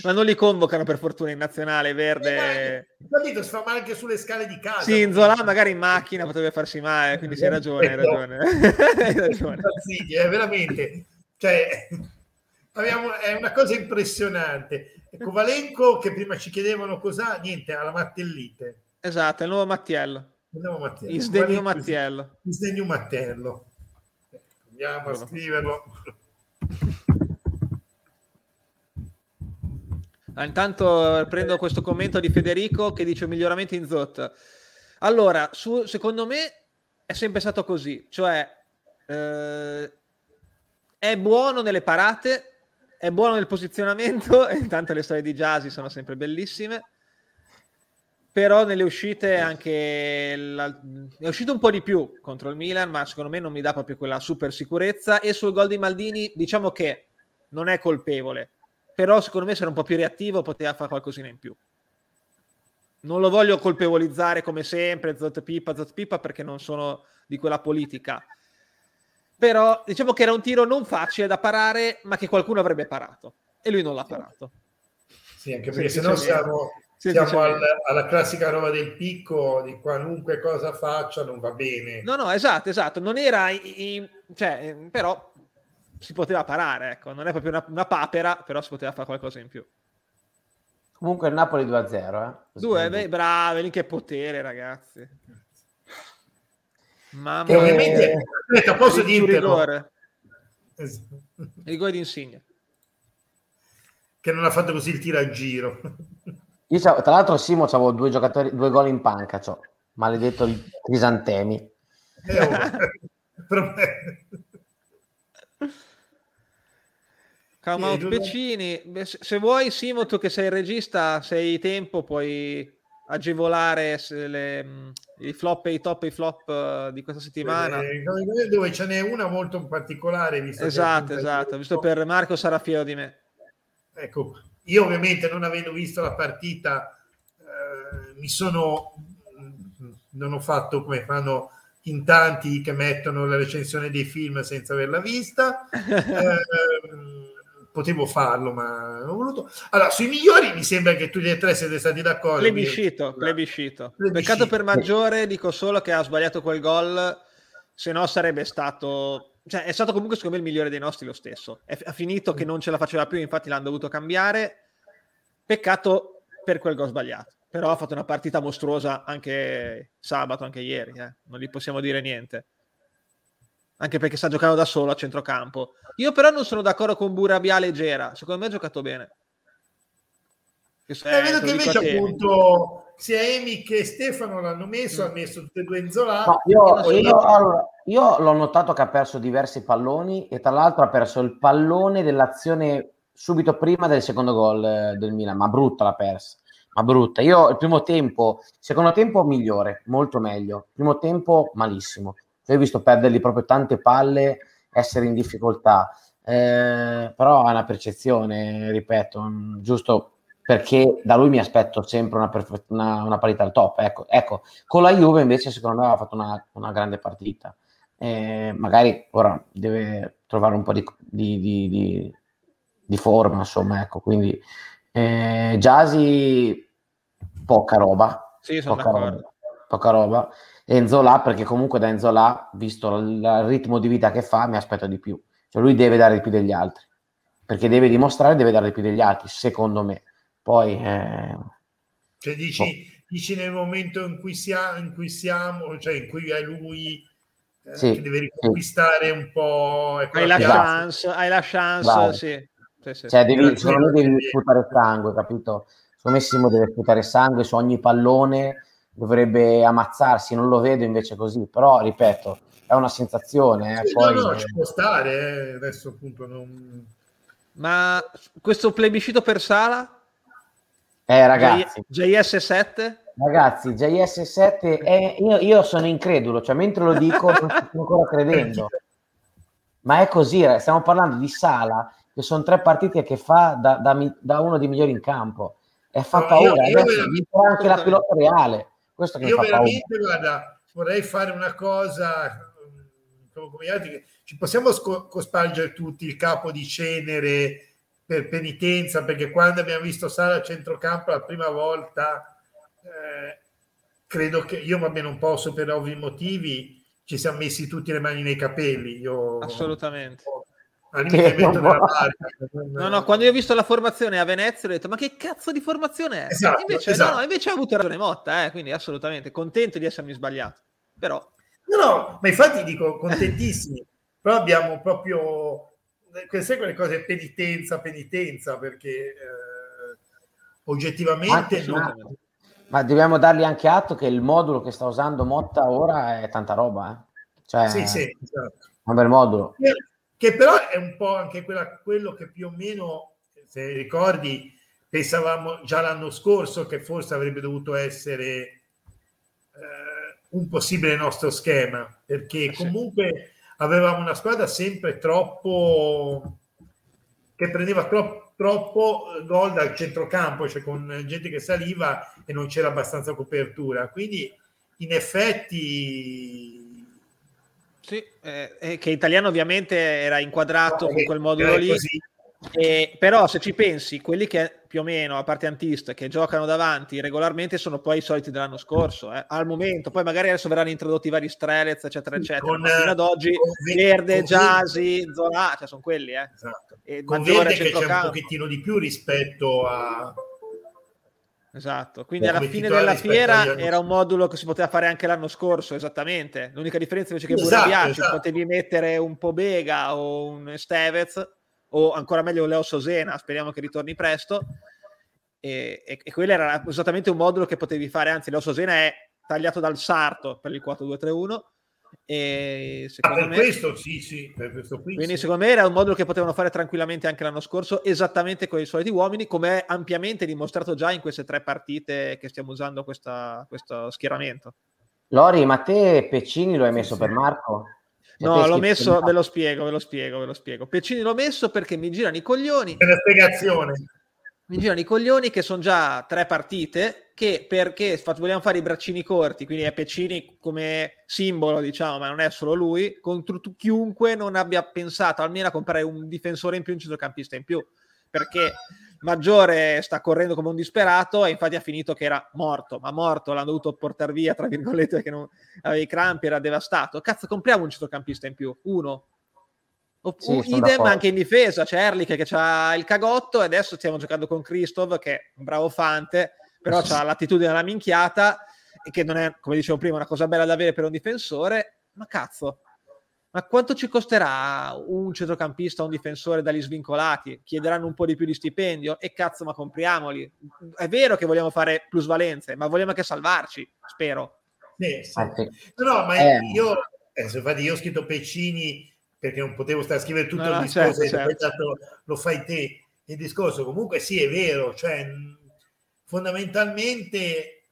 Ma non li convocano per fortuna in nazionale verde. Eh, capito, si fa male anche sulle scale di casa. Sì, in Zola magari in macchina potrebbe farsi male, quindi sì, hai ragione, hai ragione. hai ragione. Sì, è veramente... Cioè, abbiamo, è una cosa impressionante. Ecco, Valenco che prima ci chiedevano cosa, niente, alla Mattellite. Esatto, il nuovo Mattiello. Il nuovo Mattiello. Il sdegno Mattiello. Il sdegno Mattello. Andiamo a scriverlo. Ah, intanto prendo questo commento di Federico che dice miglioramento in ZOT. Allora, su, secondo me è sempre stato così, cioè eh, è buono nelle parate, è buono nel posizionamento, intanto le storie di Jasi sono sempre bellissime. però nelle uscite anche la, è uscito un po' di più contro il Milan, ma secondo me non mi dà proprio quella super sicurezza. E sul gol di Maldini, diciamo che non è colpevole, però secondo me se era un po' più reattivo poteva fare qualcosina in più. Non lo voglio colpevolizzare come sempre, Zot Pippa, Zot Pippa, perché non sono di quella politica. Però diciamo che era un tiro non facile da parare, ma che qualcuno avrebbe parato. E lui non l'ha parato. Sì, anche perché se no siamo, siamo al, alla classica roba del picco, di qualunque cosa faccia non va bene. No, no, esatto, esatto. Non era... In, cioè, però si poteva parare, ecco. Non è proprio una, una papera, però si poteva fare qualcosa in più. Comunque il Napoli 2-0, eh? Due, beh, bravi, lì che potere, ragazzi. Mamma mia. Ovviamente, aspetta, posso dirti rigore. Esatto. rigore di Insigne. Che non ha fatto così il tiro a giro. Io tra l'altro Simo avevo due giocatori, due gol in panca, cioè, maledetto il Crisantemi. Eh, oh. Calma, Pecini, se vuoi Simo, tu che sei il regista, se hai tempo puoi agevolare le, i flop e i top e i flop uh, di questa settimana. Eh, dove ce n'è una molto particolare. Visto esatto, esatto, visto per Marco sarà fiero di me. Ecco, io ovviamente non avendo visto la partita eh, mi sono non ho fatto come fanno in tanti che mettono la recensione dei film senza averla vista eh, potevo farlo, ma non ho voluto. Allora, sui migliori mi sembra che tutti e tre siete stati d'accordo. Plebiscito, plebiscito. plebiscito. Peccato per maggiore, dico solo che ha sbagliato quel gol, se no sarebbe stato... Cioè, è stato comunque secondo me il migliore dei nostri lo stesso. È, ha finito che non ce la faceva più, infatti l'hanno dovuto cambiare. Peccato per quel gol sbagliato. Però ha fatto una partita mostruosa anche sabato, anche ieri. Eh. Non gli possiamo dire niente anche perché sta giocando da solo a centrocampo. Io però non sono d'accordo con Burabia leggera, secondo me ha giocato bene. Che eh, vedo che invece appunto sia Emi che Stefano l'hanno messo, mm. ha messo tutte e due in Zola. No, io, io, allora, io, l'ho notato che ha perso diversi palloni e tra l'altro ha perso il pallone dell'azione subito prima del secondo gol eh, del Milan, ma brutta l'ha persa. Ma brutta. Io il primo tempo, secondo tempo migliore, molto meglio. Primo tempo malissimo cioè, ho visto perdergli proprio tante palle, essere in difficoltà. Eh, però è una percezione, ripeto, mm, giusto perché da lui mi aspetto sempre una, perfe- una, una parità al top. Ecco, ecco, con la Juve invece secondo me ha fatto una, una grande partita. Eh, magari ora deve trovare un po' di, di, di, di forma, insomma, ecco, quindi eh, Giasi poca roba. Sì, poca. Roba, poca roba. Enzo là, perché comunque da Enzo là, visto il, ritmo di vita che fa, mi aspetto di più. Cioè lui deve dare di più degli altri, perché deve dimostrare, deve dare di più degli altri, secondo me. Poi... Eh... Cioè dici, oh. dici, nel momento in cui, sia, in cui siamo, cioè in cui è lui eh, sì, che deve riconquistare sì. un po'... Hai la, chance, hai la chance, sì. sì, sì. Cioè, devi, secondo me devi sputare sangue, capito? Secondo me Simo deve sputare sangue su ogni pallone dovrebbe ammazzarsi, non lo vedo invece così, però ripeto, è una sensazione. Eh, sì, poi... No, no, ci può stare, eh. adesso appunto non... Ma questo plebiscito per Sala? Eh ragazzi. JS7? Ragazzi, JS7, è... io, io, sono incredulo, cioè mentre lo dico non sto ancora credendo. Ma è così, stiamo parlando di Sala, che sono tre partite che fa da, da, da uno dei migliori in campo. E fa no, paura, io, io adesso anche la pilota reale questo che Io veramente, guarda, vorrei fare una cosa mm, come altri, ci possiamo sco- cospargere tutti il capo di cenere per penitenza, perché quando abbiamo visto Sara a centrocampo la prima volta, eh, credo che io, va bene, non posso per ovvi motivi, ci siamo messi tutti le mani nei capelli. Io, Assolutamente. Ho, No, no, quando io ho visto la formazione a Venezia ho detto ma che cazzo di formazione è? Esatto, invece, esatto. No, invece ha avuto ragione Motta, eh, quindi assolutamente contento di essermi sbagliato. Però... No, no, ma infatti dico contentissimi, però abbiamo proprio queste quelle cose penitenza, penitenza, perché eh, oggettivamente... Ma, non... ma, dobbiamo dargli anche atto che il modulo che sta usando Motta ora è tanta roba. Eh? Cioè, sì, sì, esatto. Un bel modulo che però è un po' anche quella, quello che più o meno, se ricordi, pensavamo già l'anno scorso che forse avrebbe dovuto essere eh, un possibile nostro schema, perché eh comunque avevamo una squadra sempre troppo che prendeva troppo, troppo gol dal centrocampo, cioè con gente che saliva e non c'era abbastanza copertura. Quindi in effetti sì, eh, che italiano ovviamente era inquadrato no, con quel modulo lì. Eh, però se ci pensi, quelli che più o meno, a parte Antist, che giocano davanti regolarmente sono poi i soliti dell'anno scorso, eh, al momento. Poi magari adesso verranno introdotti vari Strelez, eccetera, eccetera. Con, Ma fino ad oggi Verde, Jasi, Zola, cioè sono quelli. Eh. Esatto. E con Verde che c'è un pochettino di più rispetto a... Esatto, quindi alla fine della fiera era un modulo che si poteva fare anche l'anno scorso, esattamente. L'unica differenza invece che esatto, Burabiaci esatto. potevi mettere un po' Bega o un Stevez o ancora meglio Leo Sosena, speriamo che ritorni presto. E, e, e, quello era esattamente un modulo che potevi fare, anzi Leo Sosena è tagliato dal Sarto per il 4-2-3-1 e ah, secondo ah, per me, questo sì, sì, per questo qui, quindi sì. secondo me era un modulo che potevano fare tranquillamente anche l'anno scorso, esattamente con i soliti uomini, come è ampiamente dimostrato già in queste tre partite che stiamo usando questa, questo schieramento. Lori, ma te Peccini lo hai messo sì, per Marco? No, l'ho messo, ve lo spiego, ve lo spiego, ve lo spiego. Peccini l'ho messo perché mi girano i coglioni. È una spiegazione. Mi girano i coglioni che sono già tre partite che perché vogliamo fare i braccini corti, quindi è Peccini come simbolo, diciamo, ma non è solo lui, contro chiunque non abbia pensato almeno a comprare un difensore in più, un centrocampista in più, perché Maggiore sta correndo come un disperato e infatti ha finito che era morto, ma morto l'hanno dovuto portare via, tra virgolette, perché non aveva i crampi, era devastato. Cazzo, compriamo un centrocampista in più, uno. O, sì, idem anche in difesa, c'è Erlich che ha il cagotto e adesso stiamo giocando con Christoph che è un bravo fante, però ha l'attitudine alla minchiata e che non è, come dicevo prima, una cosa bella da avere per un difensore, ma cazzo, ma quanto ci costerà un centrocampista o un difensore dagli svincolati? Chiederanno un po' di più di stipendio e cazzo, ma compriamoli. È vero che vogliamo fare plusvalenze, ma vogliamo anche salvarci, spero. Sì, sì. No, ma eh. io, eh, infatti io ho scritto Peccini perché non potevo stare a scrivere tutto no, il discorso, certo, certo. lo fai te il discorso. Comunque sì, è vero, cioè fondamentalmente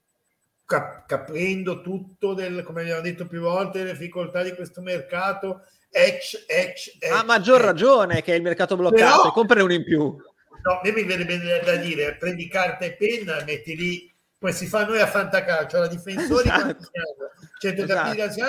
cap- capendo tutto, del, come abbiamo detto più volte, le difficoltà di questo mercato. Ec, ec, ec, ha maggior ragione che è il mercato bloccato, Però, comprare uno in più. No, a me mi bene da dire, prendi carta e penna, metti lì, poi si fa noi a fantacalcio, la difensori esatto. centrocampisti esatto.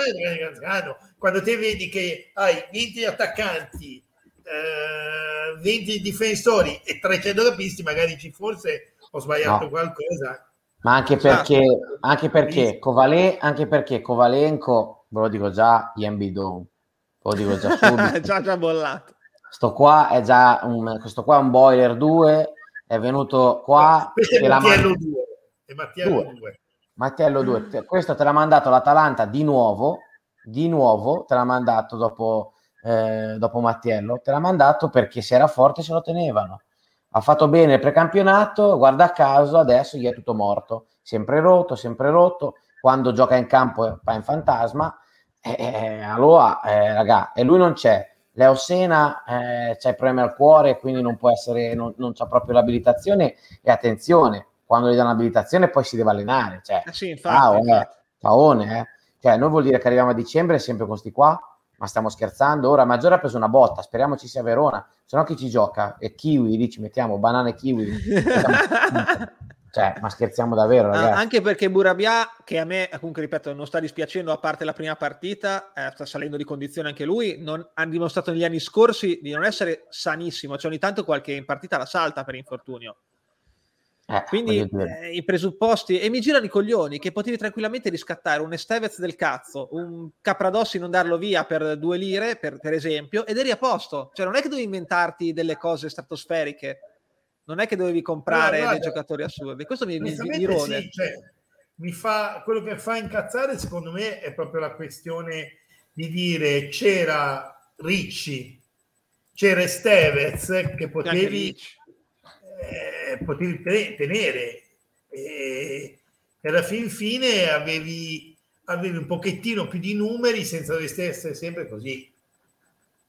nazionali, quando te vedi che hai 20 attaccanti, eh, 20 difensori e 300 capisti, magari ci forse ho sbagliato no. qualcosa ma anche perché, anche perché, Kovale, anche perché Kovalenko, ve lo dico già, Yambidon, ve lo dico già subito. già, già bollato. Sto qua è già un, questo qua è un boiler 2, è venuto qua. Questo è Mattiello 2. È Mattiello 2. Mattiello 2. Questo te l'ha mandato l'Atalanta di nuovo, di nuovo, te l'ha mandato dopo, eh, dopo Mattiello, te l'ha mandato perché se era forte se lo tenevano ha fatto bene il precampionato, guarda caso adesso gli è tutto morto, sempre rotto, sempre rotto, quando gioca in campo fa in fantasma, eh, eh, allora eh, raga, e lui non c'è, Leo Sena eh, c'ha i problemi al cuore, quindi non può essere, non, non c'ha proprio l'abilitazione. E attenzione, quando gli danno l'abilitazione poi si deve allenare, cioè, eh sì, infatti, ah, infatti. Paone, eh. Cioè, non vuol dire che arriviamo a dicembre sempre con sti qua, ma stiamo scherzando? Ora Maggiore ha preso una botta, speriamo ci sia Verona, se no chi ci gioca? E kiwi, lì ci mettiamo banane kiwi. cioè, ma scherziamo davvero, ragazzi. Anche perché Burabia, che a me, comunque ripeto, non sta dispiacendo a parte la prima partita, eh, sta salendo di condizione anche lui, non, ha dimostrato negli anni scorsi di non essere sanissimo, cioè ogni tanto qualche partita la salta per infortunio. Eh, Quindi eh, i presupposti, e mi girano i coglioni che potevi tranquillamente riscattare un Estevez del cazzo, un Capradossi non darlo via per due lire, per, per, esempio, ed eri a posto. Cioè, non è che dovevi inventarti delle cose stratosferiche, non è che dovevi comprare no, dei giocatori assurdi. Questo mi, mi, mi rode. Sì, cioè, mi fa, quello che fa incazzare, secondo me, è proprio la questione di dire c'era Ricci, c'era Estevez che potevi eh, potevi tenere e, e alla fin fine avevi, avevi un pochettino più di numeri senza dover essere sempre così.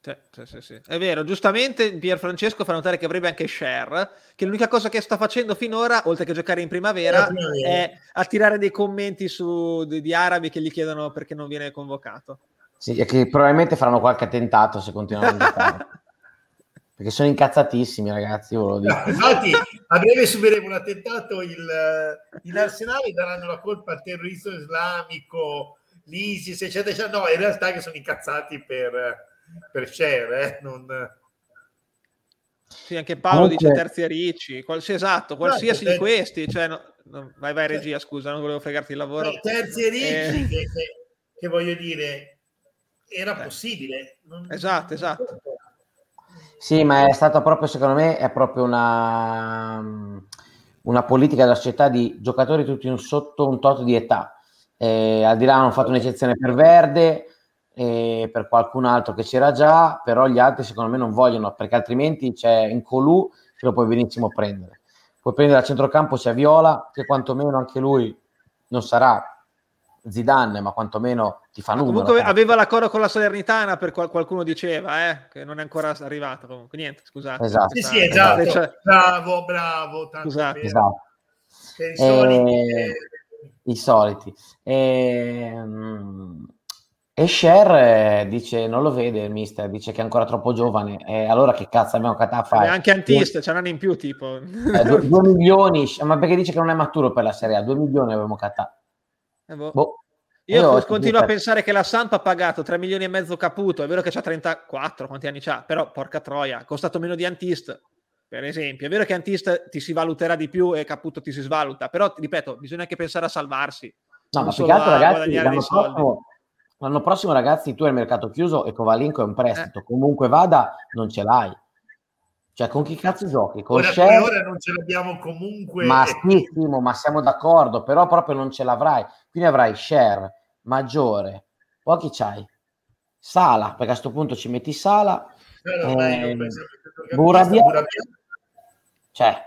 Sì, sì, sì, È vero, giustamente Pier Francesco fa notare che avrebbe anche share, che l'unica cosa che sta facendo finora, oltre che giocare in primavera, primavera. è attirare dei commenti su, di, di, arabi che gli chiedono perché non viene convocato. Sì, e che probabilmente faranno qualche attentato se continuano a giocare. perché sono incazzatissimi ragazzi, io lo dico. No, infatti a breve subiremo un attentato il, in Arsenale daranno la colpa al terrorismo islamico, l'ISIS, eccetera, eccetera. No, in realtà che sono incazzati per per share, eh? non... Sì, anche Paolo Comunque... dice terzi ricci, qualsiasi esatto, qualsiasi no, di questi, cioè, no, no, vai vai regia, scusa, non volevo fregarti il lavoro. terzi ricci, eh... che, che, che, voglio dire, era eh. possibile. Non... Esatto, esatto. Sì, ma è stata proprio, secondo me, è proprio una, una politica della società di giocatori tutti sotto un tot di età. Eh, al di là hanno fatto un'eccezione per Verde, e per qualcun altro che c'era già, però gli altri secondo me non vogliono, perché altrimenti c'è in Colù che lo puoi benissimo prendere. Puoi prendere a centrocampo c'è Viola, che quantomeno anche lui non sarà Zidane, ma quantomeno ti fa numero. Comunque aveva l'accordo con la Salernitana, per qual- qualcuno diceva, eh, che non è ancora arrivato. Comunque niente, scusate. Esatto. Sì, sì, esatto. Cioè... Bravo, bravo. Scusate. Esatto. I soliti. Eh, I soliti. Eh, e Cher eh, dice, non lo vede il mister, dice che è ancora troppo giovane. E allora che cazzo abbiamo a fare? È anche Antist, c'è un anno in più tipo. Eh, due, due, milioni, ma perché dice che non è maturo per la Serie A? Due milioni abbiamo cattato. Eh, boh. Boh. Io, Io continuo a pensare che la Samp ha pagato 3 milioni e mezzo Caputo, è vero che c'ha 34, quanti anni c'ha? Però porca troia, ha costato meno di Antist, per esempio. È vero che Antist ti si valuterà di più e Caputo ti si svaluta, però ripeto, bisogna anche pensare a salvarsi. No, ma più che altro ragazzi, l'anno prossimo, L'anno prossimo, ragazzi, tu hai il mercato chiuso e Covalinco è un prestito. Eh. Comunque vada, non ce l'hai. Cioè, con chi cazzo giochi? Con ora, Shell... ora non ce l'abbiamo comunque. Ma sì, Timo, ma siamo d'accordo, però proprio non ce l'avrai. Quindi avrai share maggiore. Poi chi c'hai? Sala, perché a questo punto ci metti Sala. Eh, Buradia. Cioè,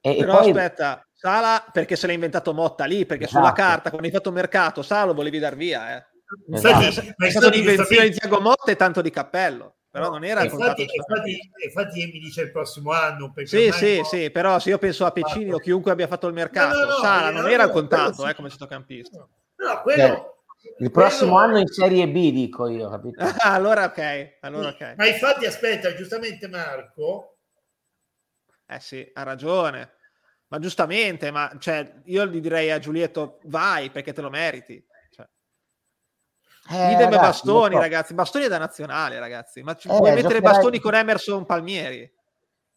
e, però e poi... aspetta, Sala perché se l'ha inventato Motta lì, perché esatto. sulla carta, quando hai fatto mercato, Sala lo volevi dar via, eh. Infatti, esatto. è stata un'invenzione di Tiago Motta e tanto di cappello però non era infatti, infatti, infatti mi dice il prossimo anno sì sì no... sì però se io penso a Pecini o chiunque abbia fatto il mercato no, no, Sala non era contato sì. eh, come centrocampista no, quello, il prossimo quello... anno in Serie B dico io capito? Allora ok allora ok. ma infatti aspetta giustamente Marco eh sì ha ragione. Ma giustamente ma cioè, io gli direi a Giulietto vai perché te lo meriti eh, Idem ragazzi, Bastoni, so. ragazzi. Bastoni è da nazionale, ragazzi. Ma ci eh, puoi mettere giocherai... Bastoni con Emerson Palmieri?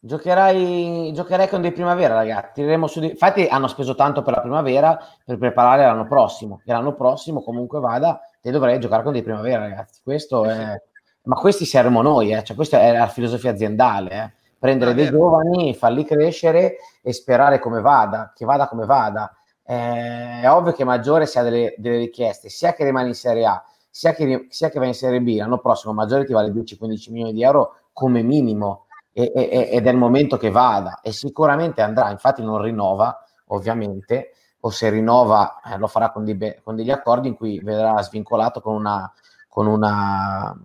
Giocherai, giocherai con dei primavera, ragazzi. Di... Infatti, hanno speso tanto per la primavera per preparare l'anno prossimo. E l'anno prossimo, comunque vada, te dovrai giocare con dei primavera, ragazzi. Questo è. Sì. Ma questi servono noi, eh. cioè, questa è la filosofia aziendale. Eh. Prendere ah, dei giovani, farli crescere e sperare come vada, che vada come vada. Eh, è ovvio che Maggiore si ha delle, delle richieste, sia che rimane in Serie A, sia che, sia che va in Serie B l'anno prossimo Maggiore ti vale 10-15 milioni di euro come minimo e, e, ed è il momento che vada e sicuramente andrà, infatti non rinnova ovviamente o se rinnova eh, lo farà con, di, con, degli accordi in cui verrà svincolato con una, con una,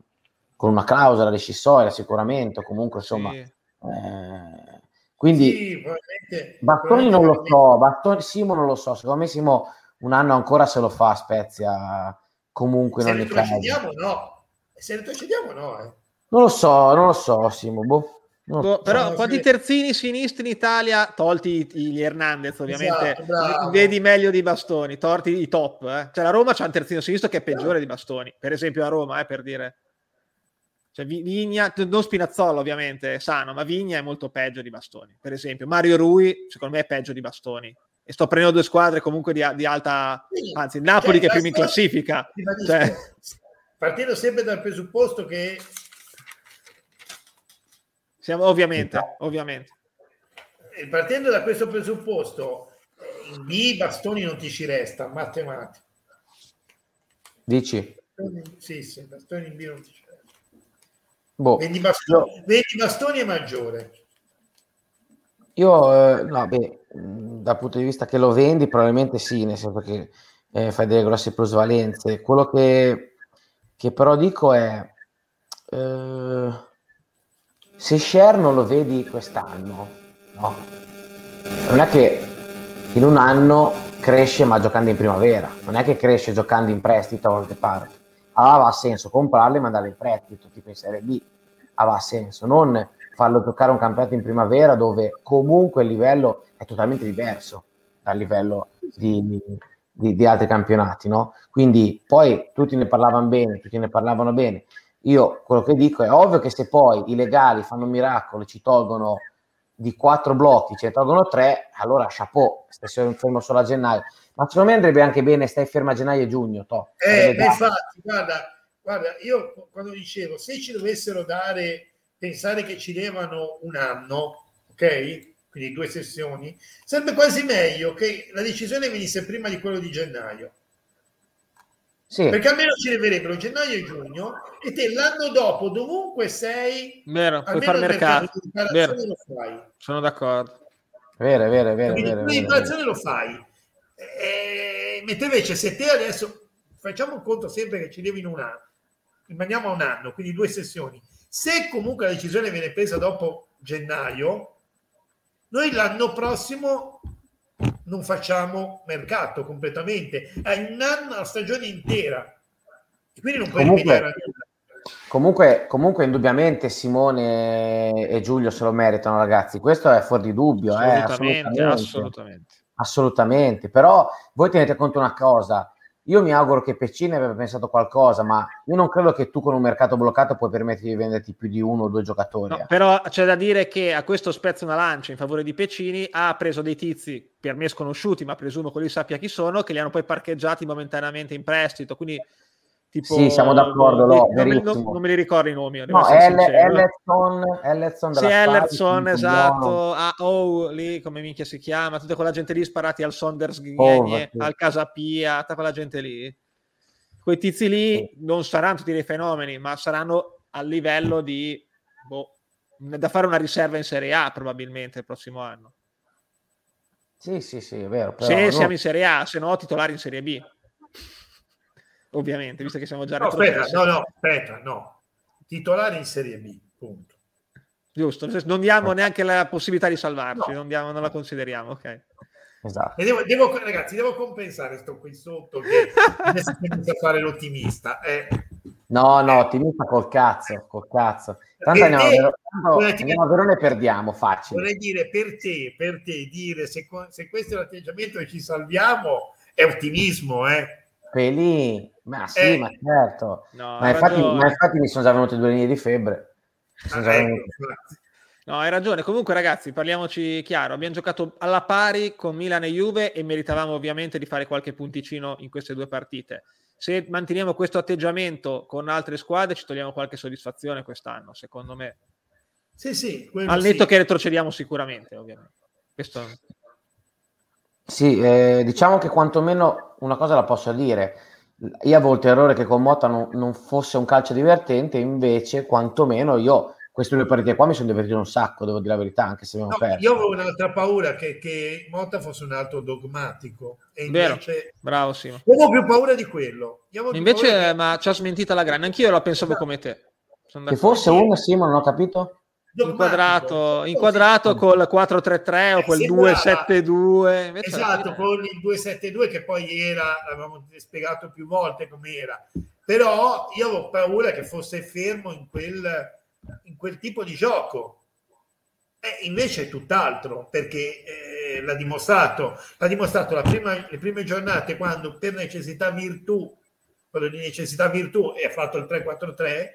con una clausola rescissoria sicuramente o comunque insomma sì. eh, quindi sì, probabilmente, Bastoni non lo so Bastoni, Simo non lo so secondo me Simo un anno ancora se lo fa Spezia comunque se non retrocediamo no se retrocediamo no eh. non lo so non lo so Simo boh. Boh, però no, quanti terzini sinistri in Italia, tolti gli Hernandez ovviamente, esatto, vedi meglio di Bastoni, torti i top. Eh. Cioè la Roma c'ha un terzino sinistro che è peggiore di Bastoni, per esempio a Roma, eh, per dire. Cioè Vigna, non Spinazzola ovviamente, è sano, ma Vigna è molto peggio di Bastoni. Per esempio Mario Rui, secondo me è peggio di Bastoni e sto prendendo due squadre comunque di, di alta, anzi il Napoli cioè, che è più in classifica. Cioè. Partendo sempre dal presupposto che... Siamo, ovviamente, ovviamente. Partendo da questo presupposto, in B bastoni non ti ci resta, matematico. Dici? Sì, sì, bastoni in B non ti ci resta. Boh. Vendi, bastoni, no. vendi bastoni è maggiore. Io, eh, no, beh, dal punto di vista che lo vendi, probabilmente sì, nel senso che eh, fai delle grosse plusvalenze. Quello che, che però dico è, eh, se Share non lo vedi quest'anno, no. Non è che in un anno cresce ma giocando in primavera, non è che cresce giocando in prestito a volte pare. Allora ha senso comprarlo e mandarlo in prestito, tipo in Serie B. Aveva senso, non farlo giocare un campionato in primavera dove comunque il livello è totalmente diverso dal livello di, di, di altri campionati, no? Quindi poi tutti ne parlavano bene, tutti ne parlavano bene. Io quello che dico è ovvio che se poi i legali fanno un miracolo e ci tolgono di quattro blocchi, ce ne tolgono tre, allora chapeau, stai fermo solo a gennaio. Ma secondo me andrebbe anche bene, stai fermo a gennaio e giugno. To. Eh, infatti, guarda, guarda, io quando dicevo, se ci dovessero dare, pensare che ci devono un anno, ok? quindi due sessioni, sarebbe quasi meglio che la decisione venisse prima di quello di gennaio. Sì. Perché almeno ci leverebbero gennaio e giugno e te l'anno dopo, dovunque sei, vero, puoi fare mercato. mercato vero. lo fai. Sono d'accordo. Vero, vero, vero. Quindi vero, vero, lo fai. E, mentre invece se te adesso facciamo un conto sempre che ci devi in un anno, rimaniamo a un anno, quindi due sessioni. Se comunque la decisione viene presa dopo gennaio, noi l'anno prossimo non facciamo mercato completamente, hai un anno, una stagione intera, e quindi non puoi comunque, rimediare comunque, comunque, indubbiamente Simone e Giulio se lo meritano, ragazzi. Questo è fuori di dubbio. Assolutamente, eh, assolutamente, assolutamente. assolutamente. Però voi tenete conto una cosa: io mi auguro che Peccini abbia pensato qualcosa, ma io non credo che tu con un mercato bloccato puoi permetterti di venderti più di uno o due giocatori. No, eh. Però c'è da dire che a questo spezzo una lancia in favore di Peccini, ha preso dei tizi per me sconosciuti, ma presumo che lui sappia chi sono, che li hanno poi parcheggiati momentaneamente in prestito, quindi Tipo, sì, siamo d'accordo. No, non, non, non, me li ricordo i nomi. No, Ellerson, Ellerson, sì, Ellerson esatto. Ah, oh, lì come minchia si chiama, tutta quella gente lì sparati al Ghigne, oh, al Casapia, tutta quella gente lì. Quei tizi lì sì. non saranno tutti dei fenomeni, ma saranno a livello di boh, da fare una riserva in Serie A probabilmente il prossimo anno. Sì, sì, sì, è vero. Se no. siamo in Serie A, se no titolari in Serie B ovviamente, visto che siamo già no, aspetta, no, no, aspetta, no. Titolare in Serie B, punto. Giusto, non diamo neanche la possibilità di salvarci, no. non, diamo, non la consideriamo, ok. Esatto. E devo, devo, ragazzi, devo compensare sto qui sotto che adesso inizia a fare l'ottimista. Eh. No, no, ottimista col cazzo, col cazzo. Tanto andiamo, te, a, Verona, andiamo a Verona e perdiamo, facile. Vorrei dire, per te, per te dire se, se questo è l'atteggiamento e ci salviamo, è ottimismo, eh? Quelli, ma sì, eh, ma certo. No, ma, infatti, ma, infatti, mi sono già venute due linee di febbre. Ah, ecco, no, hai ragione. Comunque, ragazzi, parliamoci chiaro. Abbiamo giocato alla pari con Milan e Juve e meritavamo ovviamente di fare qualche punticino in queste due partite. Se manteniamo questo atteggiamento con altre squadre, ci togliamo qualche soddisfazione quest'anno, secondo me. Sì, sì. Al netto sì. che retrocediamo sicuramente, ovviamente. Questo... Sì, eh, diciamo che quantomeno una cosa la posso dire. Io avevo il terrore che con Motta non, non, fosse un calcio divertente, invece quantomeno io queste due partite qua mi sono divertito un sacco, devo dire la verità, anche se abbiamo no, perso. Io avevo un'altra paura che, che, Motta fosse un altro dogmatico. E invece... Vero, bravo Simo. Avevo più paura di quello. Invece, che... ma ci ha smentita la grande, anch'io la pensavo come te. Che fosse uno, Simo, non ho capito? Inquadrato, inquadrato col 4-3-3 o quel 2-7-2 esatto con il 2-7-2 che poi era avevamo spiegato più volte com'era però io avevo paura che fosse fermo in quel, in quel tipo di gioco. E invece è tutt'altro perché eh, l'ha dimostrato l'ha dimostrato la prima, le prime giornate quando per necessità virtù quello di necessità virtù e ha fatto il 3-4-3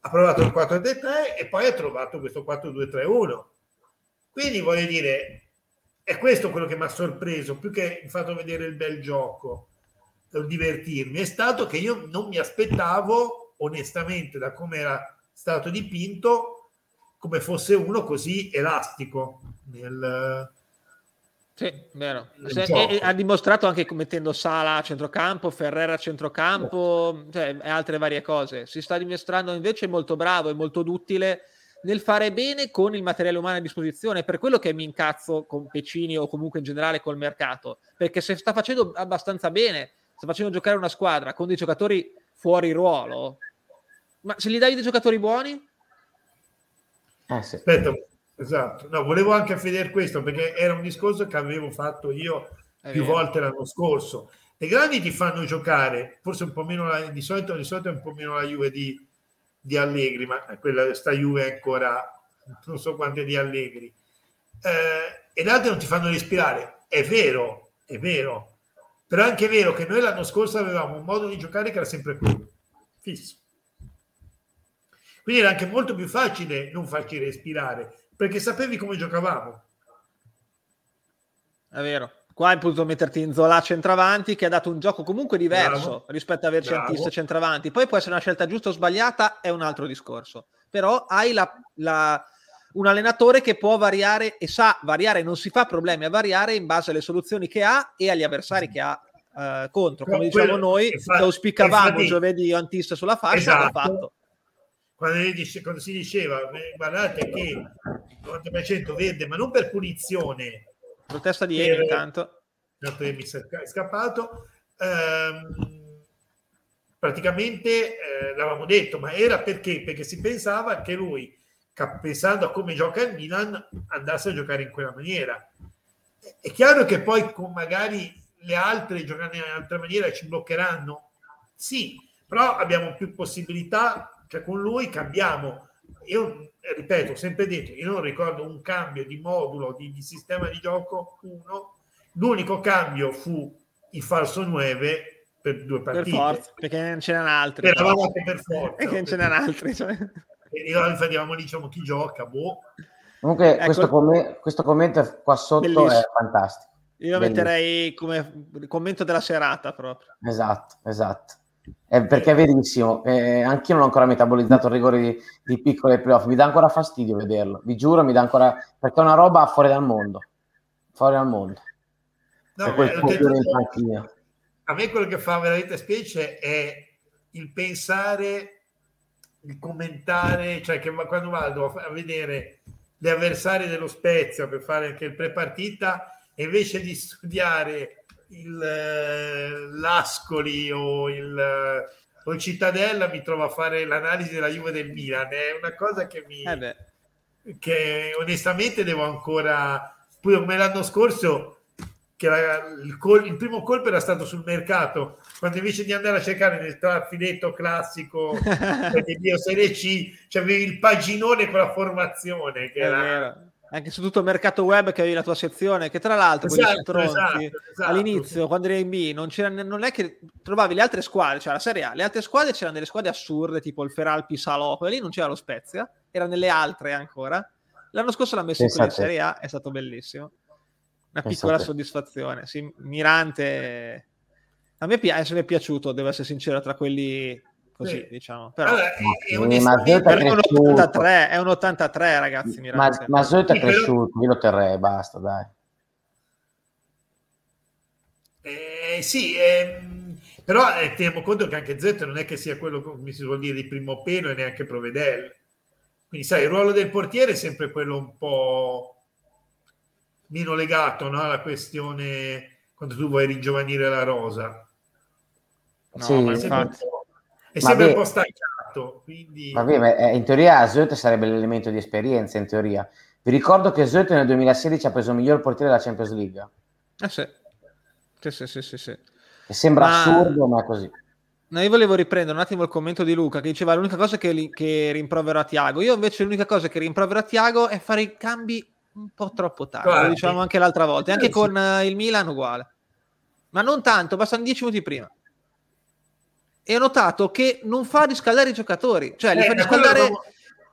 ha provato il 4-3-3 e poi ha trovato questo 4-2-3-1. Quindi voglio dire, è questo quello che mi ha sorpreso, più che il fatto vedere il bel gioco, per divertirmi, è stato che io non mi aspettavo, onestamente, da come era stato dipinto, come fosse uno così elastico nel, sì, vero. Se, e, ha dimostrato anche mettendo Sala a centrocampo, Ferrera a centrocampo, cioè, e altre varie cose. Si sta dimostrando invece molto bravo e molto duttile nel fare bene con il materiale umano a disposizione. Per quello che mi incazzo con Pecini o comunque in generale col mercato, perché se sta facendo abbastanza bene, sta facendo giocare una squadra con dei giocatori fuori ruolo, Ma se gli dai dei giocatori buoni? Eh, sì. Aspetta, esatto. No, volevo anche vedere questo perché era un discorso che avevo fatto io È più vero. volte l'anno scorso. Le grandi ti fanno giocare, forse un po' meno la, di solito, di solito è un po' meno la Juve di, di Allegri, ma quella sta Juve è ancora non so quante di Allegri. Eh, e le altre non ti fanno respirare. È vero, è vero. Però è anche vero che noi l'anno scorso avevamo un modo di giocare che era sempre quello, fisso. Quindi era anche molto più facile non farci respirare, perché sapevi come giocavamo. È vero. Qua hai potuto metterti in Zola centravanti che ha dato un gioco comunque diverso Bravo. rispetto a averci Antista centravanti. Poi può essere una scelta giusta o sbagliata, è un altro discorso. Però hai la, la, un allenatore che può variare e sa variare, non si fa problemi a variare in base alle soluzioni che ha e agli avversari che ha uh, contro. Come diciamo noi, fa- auspicavamo giovedì Antista sulla fascia, esatto. l'ha fatto quando, dice, quando si diceva guardate che il 90% verde ma non per punizione protesta di Emi intanto. certo Emi è scappato ehm, praticamente eh, l'avevamo detto ma era perché? Perché si pensava che lui pensando a come gioca il Milan andasse a giocare in quella maniera. È chiaro che poi con magari le altre giocando in un'altra maniera ci bloccheranno. Sì però abbiamo più possibilità cioè con lui cambiamo. Io ripeto, sempre detto, io non ricordo un cambio di modulo, di, di sistema di gioco, uno. L'unico cambio fu il falso 9 per due partite. Per forza, perché non c'erano altri. Eravamo anche per forza. Perché non ce n'erano altri. Cioè. E noi facevamo, diciamo, chi gioca, boh. Comunque ecco, questo, com- questo, commento qua sotto bellissimo. è fantastico. Io lo metterei come commento della serata proprio. Esatto, esatto. Eh, perché è verissimo, eh, anch'io non ho ancora metabolizzato il rigore di, di piccole playoff, mi dà ancora fastidio vederlo, vi giuro, mi dà ancora, perché è una roba fuori dal mondo, fuori dal mondo. No, quel detto, a me quello che fa veramente specie è il pensare, il commentare, cioè che quando vado a vedere gli avversari dello Spezia per fare anche il prepartita, invece di studiare il, eh, l'Ascoli o il, o il Cittadella mi trovo a fare l'analisi della Juve del Milan. È una cosa che mi... Eh che onestamente devo ancora... Pure come l'anno scorso, che la, il, col, il, primo colpo era stato sul mercato, quando invece di andare a cercare nel trafiletto classico di Serie C, c'avevi il paginone con la formazione. Che era... Vero anche su tutto il mercato web che avevi la tua sezione, che tra l'altro esatto, stronzi, esatto, esatto. all'inizio, quando eri in B, non, c'era, non è che trovavi le altre squadre, cioè la Serie A, le altre squadre c'erano delle squadre assurde, tipo il Feralpi, Salò, lì non c'era lo Spezia, era nelle altre ancora. L'anno scorso l'ha messo esatto. in Serie A, è stato bellissimo. Una piccola esatto. soddisfazione, sì, Mirante... A me, pi- mi è piaciuto, devo essere sincero, tra quelli così sì. diciamo. Però, allora, è, è, un è, un 83, è un 83 ragazzi. Ma, ma Zoet è cresciuto, io lo terrei, basta dai. Eh, sì, ehm, però eh, teniamo conto che anche Z non è che sia quello, come si vuol dire, di primo pelo e neanche Provedel. Quindi sai, il ruolo del portiere è sempre quello un po' meno legato no? alla questione quando tu vuoi ringiovanire la rosa. No, sì, ma infatti è sempre un po' stancato. Quindi... Vabbè, ma eh, in teoria Zoet sarebbe l'elemento di esperienza, in teoria. Vi ricordo che Zoet nel 2016 ha preso il miglior portiere della Champions League. Eh sì. Sì, sì, sì, sì, sembra ma... assurdo, ma è così. No, io volevo riprendere un attimo il commento di Luca che diceva l'unica cosa che, che rimprovero a Tiago. Io invece l'unica cosa che rimprovero a Tiago è fare i cambi un po' troppo tardi, lo diciamo anche l'altra volta, e anche con uh, il Milan uguale. Ma non tanto, bastano 10 minuti prima e ho notato che non fa riscaldare i giocatori, cioè li eh, fa riscaldare proprio...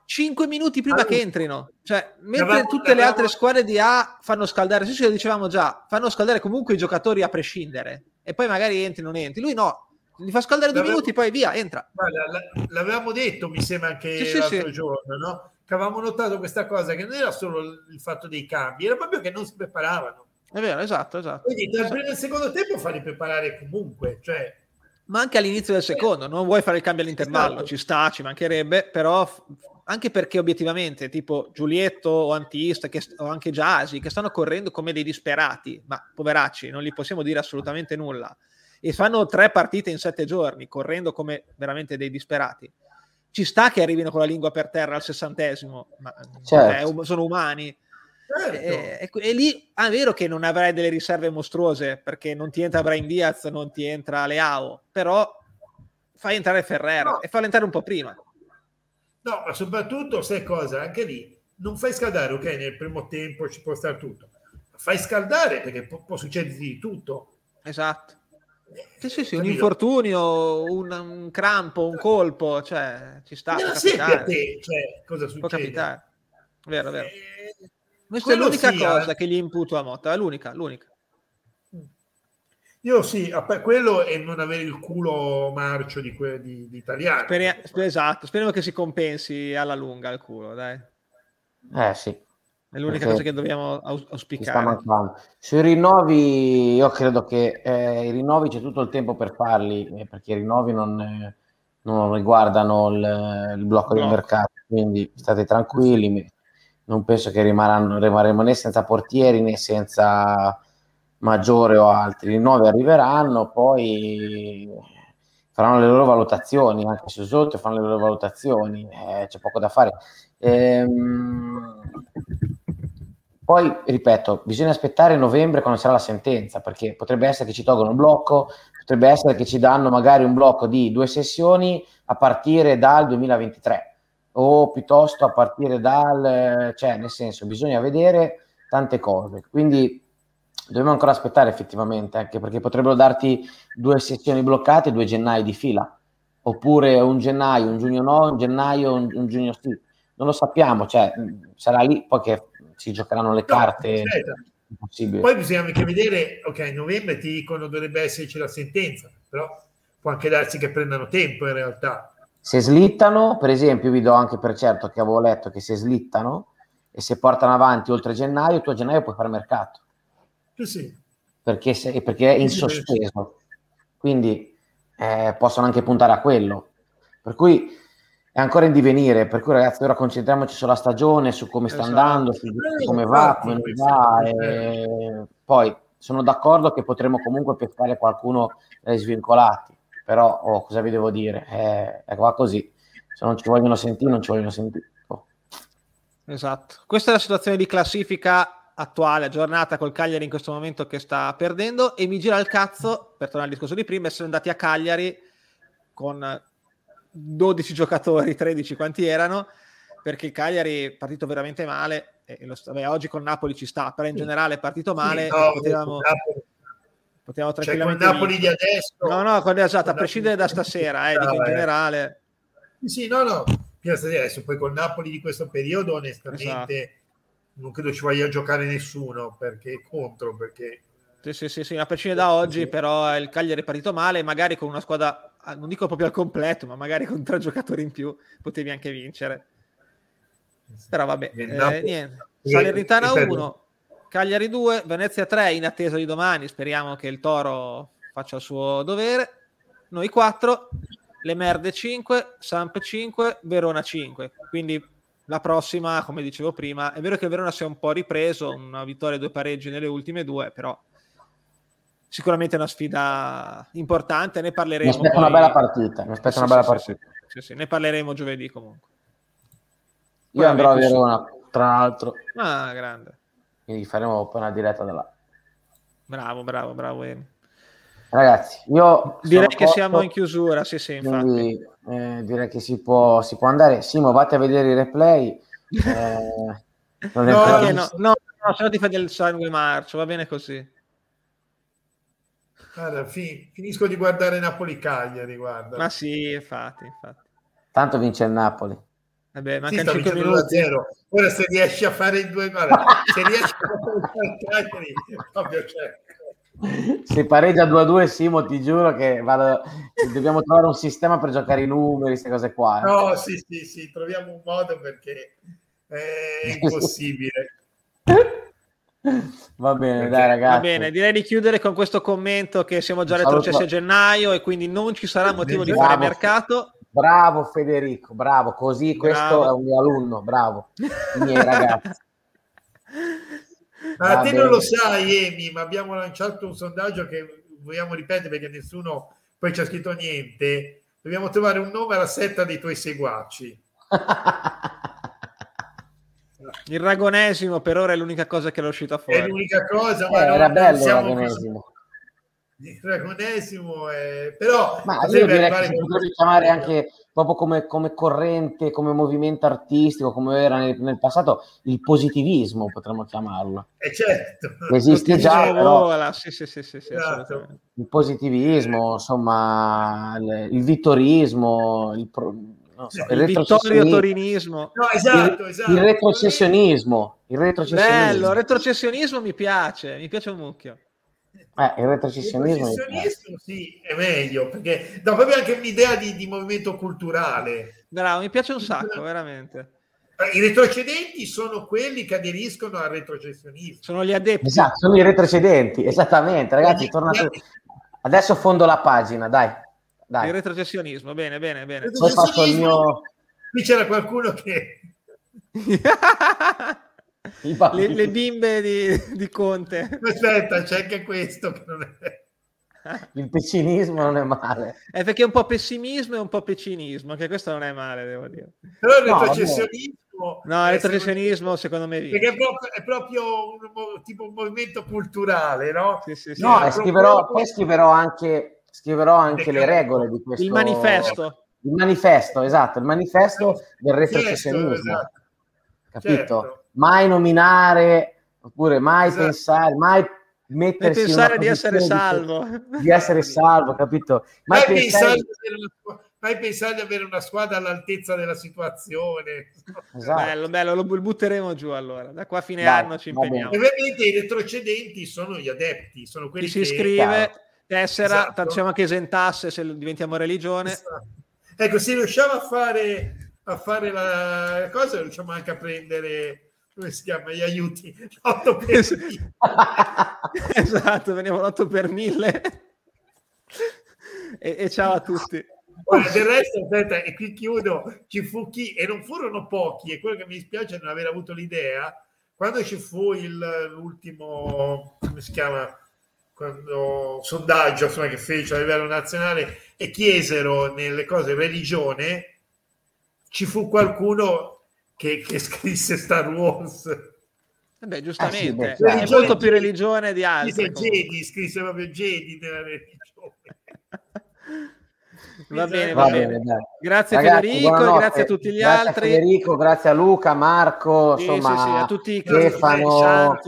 5 minuti prima allora, che entrino. Cioè, mentre tutte le altre squadre di A fanno scaldare, sì, lo dicevamo già, fanno scaldare comunque i giocatori a prescindere. E poi magari entri o non entri. Lui no, li fa scaldare due minuti, poi via, entra. L'avevamo detto, mi sembra anche sì, l'altro sì, giorno, no? Che avevamo notato questa cosa, che non era solo il fatto dei cambi, era proprio che non si preparavano. È vero, esatto, esatto. Quindi dal primo e secondo tempo farli preparare comunque, cioè ma anche all'inizio del secondo, non vuoi fare il cambio all'intervallo, esatto. ci sta, ci mancherebbe, però anche perché obiettivamente tipo Giulietto o Antista che, o anche Giasi che stanno correndo come dei disperati, ma poveracci, non gli possiamo dire assolutamente nulla, e fanno tre partite in sette giorni correndo come veramente dei disperati. ci sta che arrivino con la lingua per terra al sessantesimo, ma certo. eh, sono umani. Certo. E, e, e, lì ah, è vero che non avrai delle riserve mostruose perché non ti entra Brian Diaz, non ti entra Leao, però fai entrare Ferrero no. e farlo entrare un po' prima. No, ma soprattutto, sai cosa? Anche lì non fai scaldare, ok? Nel primo tempo ci può stare tutto, fai scaldare perché può, può succedere di tutto. Esatto. Sì, sì, sì, un infortunio, un, un, crampo, un colpo, cioè ci sta. Non a te, cioè, cosa succede? Può capitare. Vero, vero. Eh, Questa è l'unica sia... cosa che gli imputo a Motta, è l'unica, l'unica. Io sì, quello e non avere il culo marcio di, que- di, di italiano. Speri- esatto, speriamo che si compensi alla lunga il culo, dai. Eh sì. È l'unica cosa che dobbiamo auspicare. Sui rinnovi, io credo che eh, i rinnovi c'è tutto il tempo per farli, eh, perché i rinnovi non, eh, non riguardano il, il blocco no. del mercato, quindi state tranquilli. Non penso che rimarranno, rimarremo né senza portieri né senza maggiore o altri. I rinnovi arriveranno, poi faranno le loro valutazioni, anche su sotto fanno le loro valutazioni, eh, c'è poco da fare. Ehm, poi, ripeto, bisogna aspettare novembre quando sarà la sentenza, perché potrebbe essere che ci tolgono il blocco, potrebbe essere che ci danno magari un blocco di due sessioni a partire dal 2023 o piuttosto a partire dal, cioè nel senso bisogna vedere tante cose, quindi dobbiamo ancora aspettare effettivamente, anche perché potrebbero darti due sessioni bloccate, due gennaio di fila, oppure un gennaio, un giugno no, un gennaio, un, un giugno sì, non lo sappiamo, cioè sarà lì poi che si giocheranno le carte. No, Poi bisogna anche vedere, ok, a novembre ti dicono dovrebbe esserci la sentenza, però può anche darsi che prendano tempo in realtà. Se slittano, per esempio, vi do anche per certo che avevo letto che se slittano e se portano avanti oltre gennaio, tu a gennaio puoi fare mercato. Sì, sì. Perché, se, perché è in sospeso. Quindi eh, possono anche puntare a quello. Per cui è ancora in divenire, per cui ragazzi ora concentriamoci sulla stagione, su come sta esatto. andando, su come va, come non va. E... Poi sono d'accordo che potremmo comunque pescare qualcuno dai svincolati, però oh, cosa vi devo dire? È, è qua così, se non ci vogliono sentire, non ci vogliono sentire. Oh. Esatto, questa è la situazione di classifica attuale, aggiornata col Cagliari in questo momento che sta perdendo e mi gira il cazzo, per tornare al discorso di prima, essere andati a Cagliari con 12 giocatori, 13 quanti erano, perché il Cagliari è partito veramente male, e lo, vabbè, oggi con Napoli ci sta, però in generale è partito male, sì, no, potevamo, potevamo tranquillamente... Cioè, con Napoli di adesso... No, no, con, esatto, a prescindere da stasera, eh, dico in generale... Sì, no, no, adesso poi con Napoli di questo periodo onestamente esatto. non credo ci voglia giocare nessuno perché contro, perché... Sì, sì, sì, sì, a prescindere da oggi, però il Cagliari è partito male, magari con una squadra non dico proprio al completo, ma magari con tre giocatori in più potevi anche vincere. Però vabbè, eh, niente. Salernitana 1, Cagliari 2, Venezia 3 in attesa di domani. Speriamo che il Toro faccia il suo dovere. Noi 4, Le Merde 5, Samp 5, Verona 5. Quindi la prossima, come dicevo prima, è vero che il Verona si è un po' ripreso, una vittoria e due pareggi nelle ultime due, però sicuramente una sfida importante, ne parleremo. Mi aspetta poi... una bella partita, mi aspetta sì, una bella sì, partita. Sì, ne parleremo giovedì comunque. Io poi andrò a Verona, tra l'altro. Ah, grande. Quindi faremo poi una diretta da là. Bravo, bravo, bravo. Ragazzi, io direi che posto, siamo in chiusura, sì, sì, infatti. Quindi, eh, direi che si può, si può andare. Simo, vatti a vedere i replay. Eh, no, no, no, no, se no ti fai del sangue marcio, va bene così. Guarda, fi- finisco di guardare Napoli-Cagliari, guarda. Ma sì, infatti, infatti. Tanto vince il Napoli. Vabbè, manca sì, 5 minuti. Ora se riesci a fare i due, guarda, se riesci a fare il Cagliari, c'è. Se pareggia 2-2 Simo ti giuro che vado, dobbiamo trovare un sistema per giocare i numeri, queste cose qua. Eh. No, sì, sì, sì, troviamo un modo perché è impossibile. Va bene, dai ragazzi. Va bene, direi di chiudere con questo commento che siamo già retrocessi a gennaio e quindi non ci sarà motivo di fare mercato. Bravo Federico, bravo, così bravo. questo è un mio alunno, bravo, i miei ragazzi. Ma te bene. non lo sai, Emi, ma abbiamo lanciato un sondaggio che vogliamo ripetere perché nessuno poi ci ha scritto niente. dobbiamo trovare un nome alla setta dei tuoi seguaci. Il ragonesimo per ora è l'unica cosa che è uscita fuori. È l'unica cosa, eh, ma era bello il ragonesimo. Così il dragonesimo è... però ma io direi che si potrebbe chiamare anche proprio come, come, corrente come movimento artistico come era nel, nel passato il positivismo potremmo chiamarlo. Eh certo. Esiste già però... sì, sì, sì, sì, esatto. il positivismo insomma il, il vittorismo il, pro... So, il, il vittorio torinismo. No, esatto, esatto. il retrocessionismo il retrocessionismo. Bello il retrocessionismo mi piace mi piace un mucchio eh, il retrocessionismo, il retrocessionismo sì, è meglio perché no, proprio anche un'idea di, di movimento culturale. Bravo, mi piace un sacco, veramente. I retrocedenti sono quelli che aderiscono al retrocessionismo. Sono gli adepti. Esatto, sono i retrocedenti, esattamente. Ragazzi, tornate... adesso fondo la pagina, dai. dai. Il retrocessionismo, bene, bene, bene. Poi faccio il mio... Qui c'era qualcuno che... le, le, bimbe di, di, Conte. Aspetta, c'è anche questo che non è. Il pessimismo non è male. È perché è un po' pessimismo e un po' pessimismo, anche questo non è male, devo dire. Però il retrocessionismo... No, il retrocessionismo secondo me... Perché è proprio, è proprio un, tipo un movimento culturale, no? Sì, sì, sì. No, scriverò, poi scriverò anche, scriverò anche le regole di questo... Il manifesto. Il manifesto, esatto, il manifesto del retrocessionismo. Certo, esatto. Capito? Certo mai nominare, oppure mai esatto. pensare, mai mettersi mai pensare di essere salvo. Di essere salvo, capito? Mai, mai pensare... pensare mai pensare di avere una squadra all'altezza della situazione. Esatto. Bello, bello, lo butteremo giù allora. Da qua a fine Dai, anno ci impegniamo. Ovviamente i retrocedenti sono gli adepti, sono quelli Chi si iscrive, tessera, esatto. facciamo che esentasse se diventiamo religione. Esatto. Ecco, se riusciamo a fare, a fare la cosa, riusciamo anche a prendere come si chiama? Gli aiuti 8 per 1000. esatto, veniamo 8 per 1000 e, e, ciao a tutti. Ora, del resto, aspetta, e qui chiudo, ci fu chi, e non furono pochi, e quello che mi dispiace non aver avuto l'idea, quando ci fu il, l'ultimo, come si chiama, quando, sondaggio insomma, che fece a livello nazionale e chiesero nelle cose religione, ci fu qualcuno che, che scrisse Star Wars. Beh, giustamente, ah, sì, beh, è molto più religione di altri. Jedi, scrisse proprio Jedi della religione. Va bene, va, bene. Grazie Ragazzi, Federico, grazie a tutti gli grazie altri. Federico, grazie a Luca, Marco, sì, insomma, sì, sì, a tutti Stefano,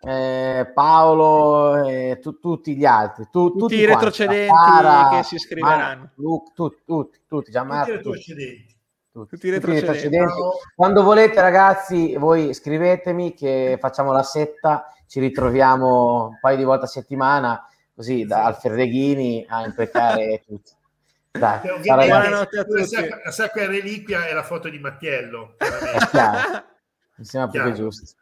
eh, Paolo e eh, tu, tutti gli altri. Tu, tutti, tutti i retrocedenti Sara, che si iscriveranno. Luke, tu, tutti, tutti, Gianmarco, tutti. retrocedenti tutti, tutti retrocedenti. Quando volete, ragazzi, voi scrivetemi che facciamo la setta, ci ritroviamo un paio di volte a settimana, così da Alfredeghini a imprecare tutti. Dai, buonanotte a tutti. La sacra reliquia è la foto di Mattiello. Mi sembra proprio giusto.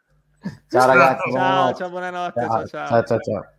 Ciao ragazzi. Ciao, ciao, buonanotte. ciao. ciao. ciao, ciao. ciao.